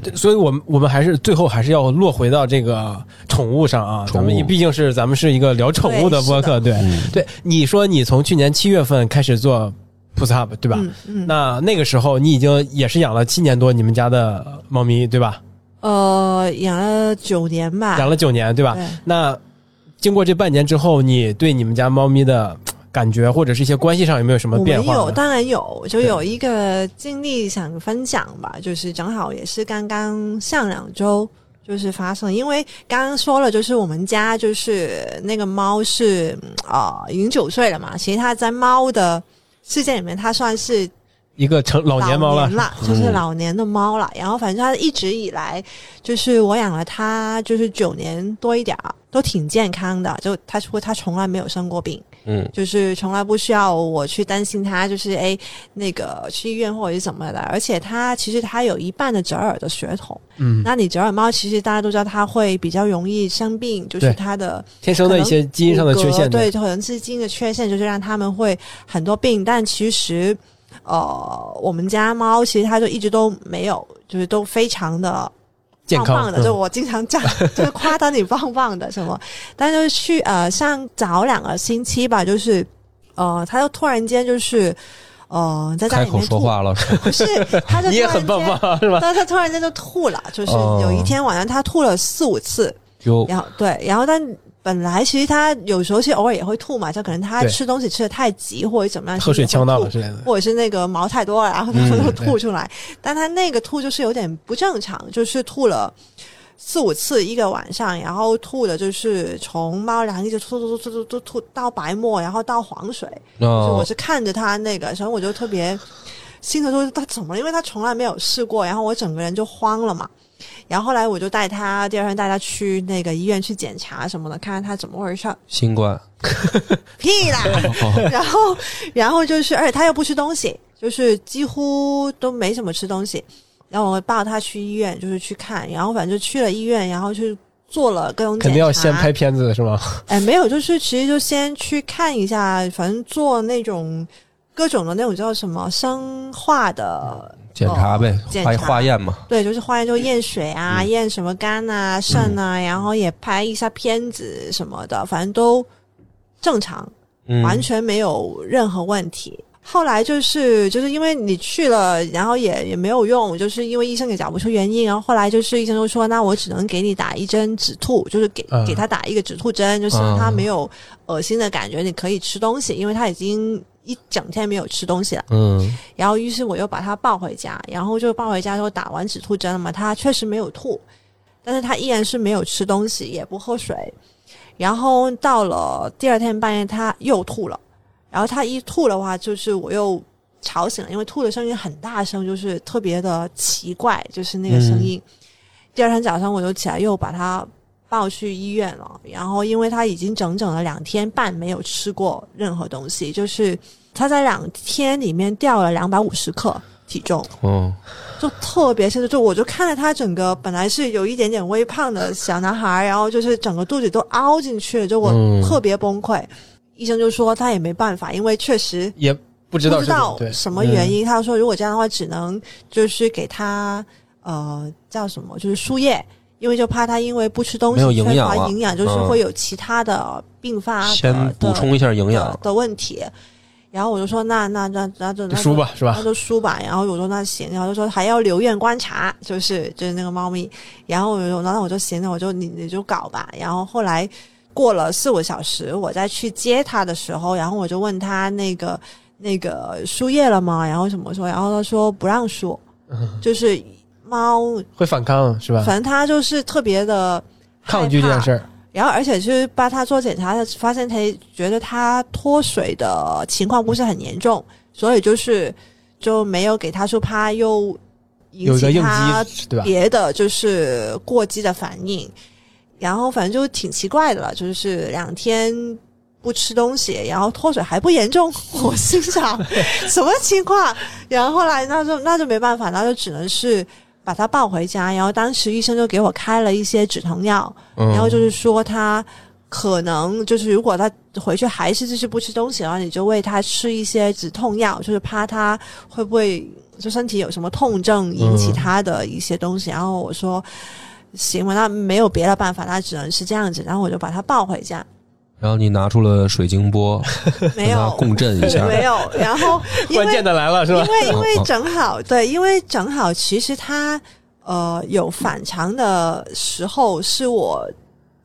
对所以我们我们还是最后还是要落回到这个宠物上啊。宠物咱们毕竟是咱们是一个聊宠物的播客，对嗯对。你说你从去年七月份开始做 Puss Up，对吧？嗯嗯，那那个时候你已经也是养了七年多你们家的猫咪，对吧？呃，养了九年吧，养了九年，对吧？对那经过这半年之后，你对你们家猫咪的感觉或者是一些关系上有没有什么变化有？当然有，就有一个经历想分享吧，就是正好也是刚刚上两周。就是发生，因为刚刚说了，就是我们家就是那个猫是啊、呃已经九岁了嘛，其实它在猫的世界里面，它算是一个成老年猫了，了，就是老年的猫了。然后反正它一直以来，就是我养了它，就是九年多一点儿，都挺健康的。就它说它从来没有生过病，嗯就是从来不需要我去担心它，就是哎那个去医院或者是怎么的。而且它其实它有一半的折耳的血统。嗯，那你折耳猫其实大家都知道它会比较容易生病，就是它的天生的一些基因上的缺陷，对，可能是基因的缺陷，就是让他们会很多病。但其实，呃，我们家猫其实它就一直都没有，就是都非常的健康棒棒的。就我经常讲，就是夸他你棒棒的什么。[LAUGHS] 但就是去呃，上早两个星期吧，就是呃，他就突然间就是呃，在家里面吐，说话了，[LAUGHS] 不是，他就你也突然很棒间。棒是吧？但他突然间就吐了，就是哦有一天晚上他吐了四五次，然后对，然后但本来其实他有时候其实偶尔也会吐嘛，就可能他吃东西吃的太急或者怎么样，喝水呛到了之类的。或者是那个毛太多了，然后他嗯就吐出来。但他那个吐就是有点不正常，就是吐了四五次一个晚上，然后吐的就是从猫粮一直吐吐吐吐吐吐到白沫，然后到黄水。就我哦，是看着他那个，所以我就特别心疼说他怎么了，因为他从来没有试过，然后我整个人就慌了嘛。然后后来我就带他，第二天带他去那个医院去检查什么的，看看他怎么回事儿。新冠，屁啦！然后，然后就是，而且他又不吃东西，就是几乎都没怎么吃东西。然后我抱他去医院，就是去看，然后反正就去了医院，然后去做了各种检查。肯定要先拍片子是吗？哎，没有，就是其实就先去看一下，反正做那种各种的那种叫什么生化的检查呗，化检查化验嘛。对，就是化验就验水啊，嗯。验什么肝啊、肾啊，然后也拍一下片子什么的，反正都正常，嗯，完全没有任何问题。后来就是就是因为你去了，然后也也没有用，就是因为医生也找不出原因，然后后来就是医生就说，那我只能给你打一针止吐，就是给、嗯。给他打一个止吐针，就是让他没有恶心的感觉，你可以吃东西，因为他已经一整天没有吃东西了。嗯然后于是我又把他抱回家，然后就抱回家之后打完止吐针了嘛，他确实没有吐，但是他依然是没有吃东西，也不喝水。然后到了第二天半夜，他又吐了，然后他一吐的话，就是我又吵醒了，因为吐的声音很大声，就是特别的奇怪，就是那个声音。第二天早上我就起来又把他抱去医院了，然后因为他已经整整了两天半没有吃过任何东西，就是他在两天里面掉了两百五十克体重，哦，就特别现在就我就看着他整个本来是有一点点微胖的小男孩，然后就是整个肚子都凹进去了，就我嗯特别崩溃。医生就说他也没办法，因为确实也不知道不知道什么原因。他说如果这样的话，只能就是给他呃叫什么，就是输液。因为就怕他因为不吃东西缺乏营养，就是嗯会有其他的并发的先补充一下营养。的问题。然后我就说那那那那就输吧，是吧那？就输吧。然后我说那行，然后就说还要留院观察，就是就是那个猫咪。然后我就那我就行，那我就你你就搞吧。然后后来过了四五小时，我再去接它的时候，然后我就问他那个那个输液了吗？然后怎么说？然后他说不让输，[LAUGHS] 就是猫，会反抗是吧？反正它就是特别的抗拒这件事儿。然后，而且就是帮他做检查，发现他觉得他脱水的情况不是很严重，所以就是就没有给他说怕又引有一个应起他激，对吧？别的就是过激的反应。然后反正就挺奇怪的了，就是两天不吃东西，然后脱水还不严重，我心想 [LAUGHS] 什么情况？然后后来那就那就没办法，那就只能是把他抱回家。然后当时医生就给我开了一些止疼药，嗯然后就是说他可能就是如果他回去还是继续不吃东西的话，你就喂他吃一些止痛药，就是怕他会不会就身体有什么痛症引起他的一些东西。然后我说行吧，那没有别的办法，那只能是这样子。然后我就把他抱回家，然后你拿出了水晶波，[LAUGHS] 没有共振一下。[LAUGHS] 没有，然后 [LAUGHS] 关键的来了是吧因？为因为正好对，因为正好其实它呃有反常的时候，是我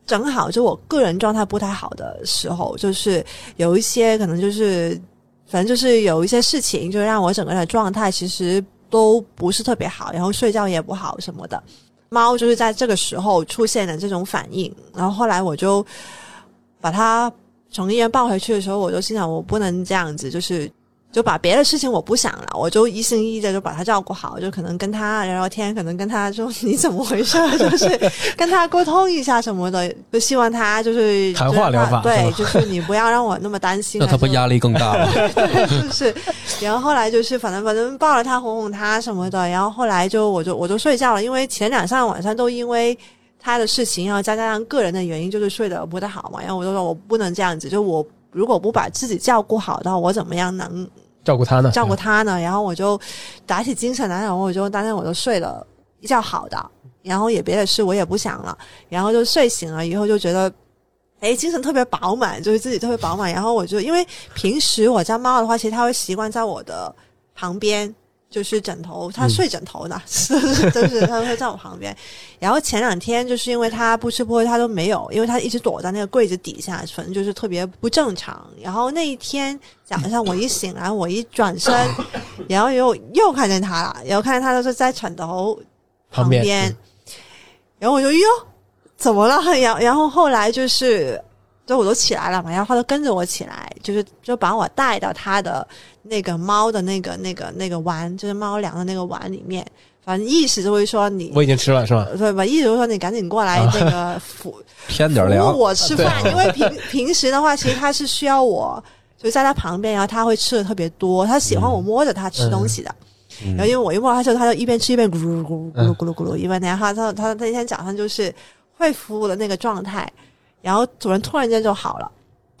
正好就我个人状态不太好的时候，就是有一些可能就是反正就是有一些事情，就让我整个人的状态其实都不是特别好，然后睡觉也不好什么的。猫就是在这个时候出现的这种反应，然后后来我就把他从医院抱回去的时候，我就心想，我不能这样子，就是就把别的事情我不想了，我就一心一意的就把他照顾好，就可能跟他聊聊天，可能跟他说 [LAUGHS] 你怎么回事，就是跟他沟通一下什么的，就希望他就是谈话疗法对，就是你不要让我那么担心 [LAUGHS] 那他不压力更大吗？[LAUGHS] 就是，然后后来就是反正反正抱着他哄哄他什么的，然后后来就我就我就睡觉了，因为前两上晚上都因为他的事情，然后再加上个人的原因，就是睡得不太好嘛，然后我就说我不能这样子，就我如果不把自己照顾好的话，我怎么样能照顾他呢？照顾他呢？然后我就打起精神来，然后我就当天我就睡了一觉好的，然后也别的事我也不想了，然后就睡醒了以后就觉得。哎，精神特别饱满，就是自己特别饱满。然后我就因为平时我家猫的话，其实它会习惯在我的旁边，就是枕头，他睡枕头的，是、[LAUGHS] 就是他会在我旁边。然后前两天就是因为他不吃不喝，他都没有，因为他一直躲在那个柜子底下，反正就是特别不正常。然后那一天早上我一醒来，我一转身，[LAUGHS] 然后又又看见他了，然后看见他就是在枕头旁边。边然后我就哟，怎么了？[LAUGHS] 然然后后来就是，就我都起来了嘛，然后他就跟着我起来，就是就把我带到他的那个猫的那个那个那个碗，就是猫粮的那个碗里面。反正意思就会说你，我已经吃了是吧？对吧？意思就是说你赶紧过来啊那个服偏 [LAUGHS] 点粮，我吃饭，因为平平时的话，其实他是需要我就在他旁边，然后他会吃的特别多，他喜欢我摸着他吃东西的。嗯然后因为我一摸他之后，他就一边吃一边咕噜咕噜咕噜咕噜咕噜，因为然后他他他那天早上就是会服务的那个状态，然后主人突然间就好了，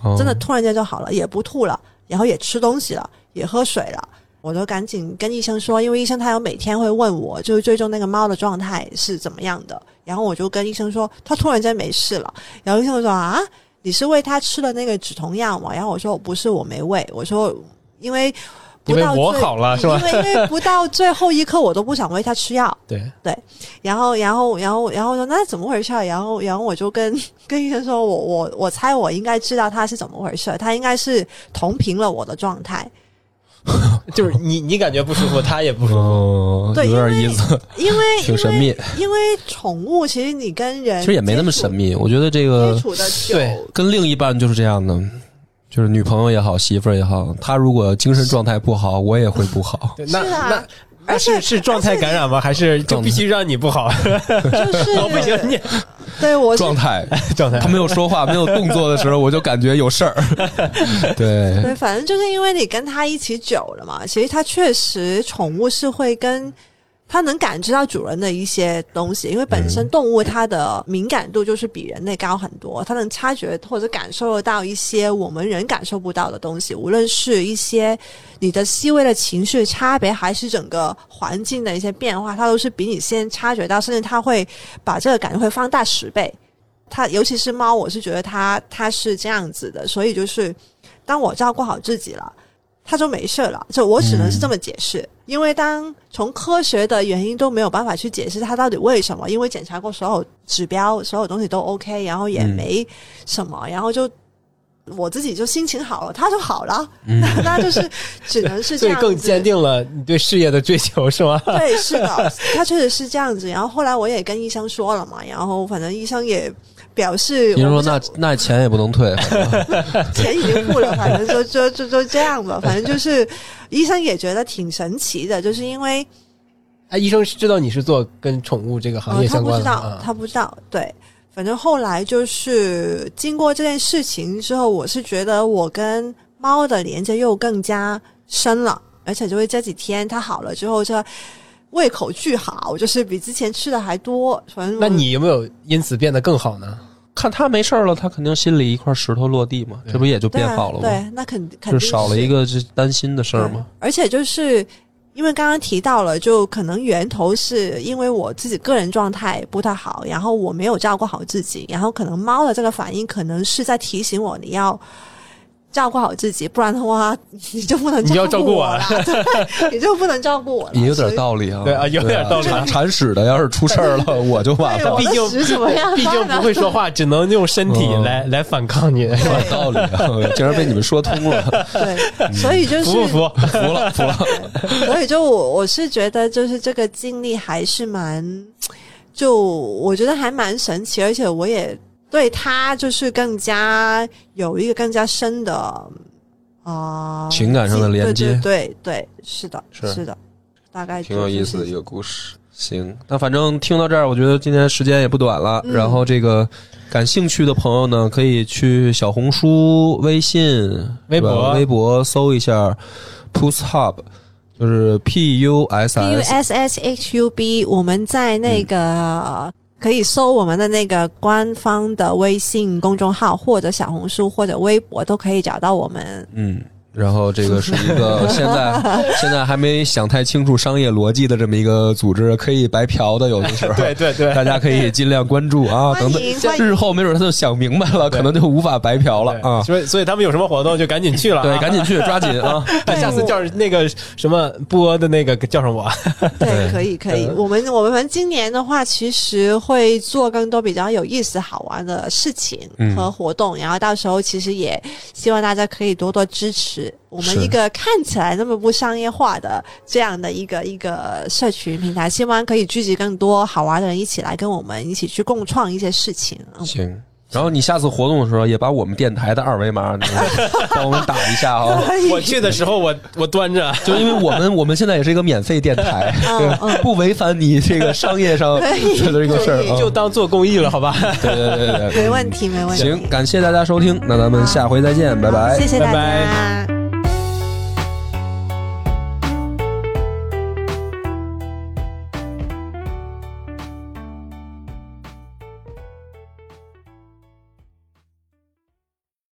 哦真的突然间就好了，也不吐了，然后也吃东西了，也喝水了。我就赶紧跟医生说，因为医生他有每天会问我，就是追踪那个猫的状态是怎么样的。然后我就跟医生说，他突然间没事了。然后医生就说啊，你是喂他吃了那个止痛药吗？然后我说不是，我没喂。我说因为不因为到最我好了 [LAUGHS] 是吧因为因为 [LAUGHS] 不到最后一刻，我都不想喂它吃药。对对，然后，然后，然后，然后说那怎么回事儿？然后，然后我就跟 [LAUGHS] 跟医生说，我我我猜我应该知道他是怎么回事儿，他应该是同频了我的状态，就是你你感觉不舒服，他也不舒服。哦，对有点意思，因为挺神秘。因为宠物其实你跟人其实也没那么神秘，我觉得这接个触的久，对跟另一半就是这样的，就是女朋友也好，媳妇儿也好，她如果精神状态不好，我也会不好。对那是啊那那而且是是状态感染吗？还是就必须让你不好？就是 [LAUGHS] 我不行，你对我状态，[LAUGHS] 状态他没有说话、没有动作的时候，我就感觉有事儿。[LAUGHS] 对，对，反正就是因为你跟他一起久了嘛，其实他确实宠物是会跟它能感知到主人的一些东西，因为本身动物它的敏感度就是比人类高很多，它能察觉或者感受得到一些我们人感受不到的东西，无论是一些你的细微的情绪差别，还是整个环境的一些变化，它都是比你先察觉到，甚至它会把这个感觉会放大十倍。它尤其是猫，我是觉得它它是这样子的，所以就是当我照顾好自己了。它就没事了，就我只能是这么解释，因为当从科学的原因都没有办法去解释他到底为什么，因为检查过所有指标，所有东西都 OK，然后也嗯。没什么，然后就我自己就心情好了，他就好了，嗯。那 [LAUGHS] 那就是只能是 [LAUGHS] 这样子，更坚定了你对事业的追求，是吗？[LAUGHS] 对，是的，他确实是这样子。然后后来我也跟医生说了嘛，然后反正医生也表示，您说那那钱也不能退，[LAUGHS] 钱已经付了，反正就就就就这样吧。反正就是医生也觉得挺神奇的，就是因为哎，医生是知道你是做跟宠物这个行呃业相他不知道，他不知道，对。反正后来就是经过这件事情之后，我是觉得我跟猫的连接又更加深了，而且就是这几天它好了之后，这胃口巨好，就是比之前吃的还多。反正那你有没有因此变得更好呢？看他没事儿了，他肯定心里一块石头落地嘛，这不也就变好了吗？对，那肯肯定就是少了一个这担心的事儿嘛。而且就是因为刚刚提到了，就可能源头是因为我自己个人状态不太好，然后我没有照顾好自己，然后可能猫的这个反应可能是在提醒我你要。照顾好自己，不然的话你就不能你要照顾我我了，对，你就不能照顾我了。也有点道理啊，对啊有点道理产铲屎的要是出事儿了，[LAUGHS] 我就完了。毕竟怎么样毕竟不会说话，只能用身体嗯来来反抗你？有道理啊，[LAUGHS] 竟然被你们说通了，对，所以就是服不服？服了服了。[LAUGHS] 所以就我我是觉得，就是这个经历还是蛮，就我觉得还蛮神奇，而且我也对他就是更加有一个更加深的啊、呃情感上的连接对对对对，是的，是的，大概挺有意思的一个。故事。行，那反正听到这儿，我觉得今天时间也不短了。嗯然后这个感兴趣的朋友呢，可以去小红书、微信、微博微博搜一下 Puss Hub，就是 P U。S S H U B，我们在那个、可以搜我们的那个官方的微信公众号，或者小红书或者微博都可以找到我们。嗯，然后这个 [LAUGHS] 是一个现在 [LAUGHS] 现在还没想太清楚商业逻辑的这么一个组织，可以白嫖的，有的时候。[LAUGHS] 对对对，大家可以尽量关注啊，等等日后没准他就想明白了，可能就无法白嫖了啊。所以所以他们有什么活动就赶紧去了啊，对，赶紧去，抓紧啊！下次叫那个什么播的那个叫上我，对，可以可以。嗯我们我们今年的话，其实会做更多比较有意思、好玩的事情嗯和活动，然后到时候其实也希望大家可以多多支持。持我们一个看起来那么不商业化的这样的一个一个社群平台，希望可以聚集更多好玩的人一起来跟我们一起去共创一些事情。嗯行。然后你下次活动的时候，也把我们电台的二维码 [LAUGHS] 帮我们打一下 [LAUGHS] 啊、我去的时候我我端着，[LAUGHS] 就因为我们我们现在也是一个免费电台，嗯嗯不违反你这个商业上的这个事儿啊。就当做公益了，好吧？对对对对对，没问题，没问题。行，感谢大家收听，那咱们下回再见，拜拜。谢谢大拜拜家。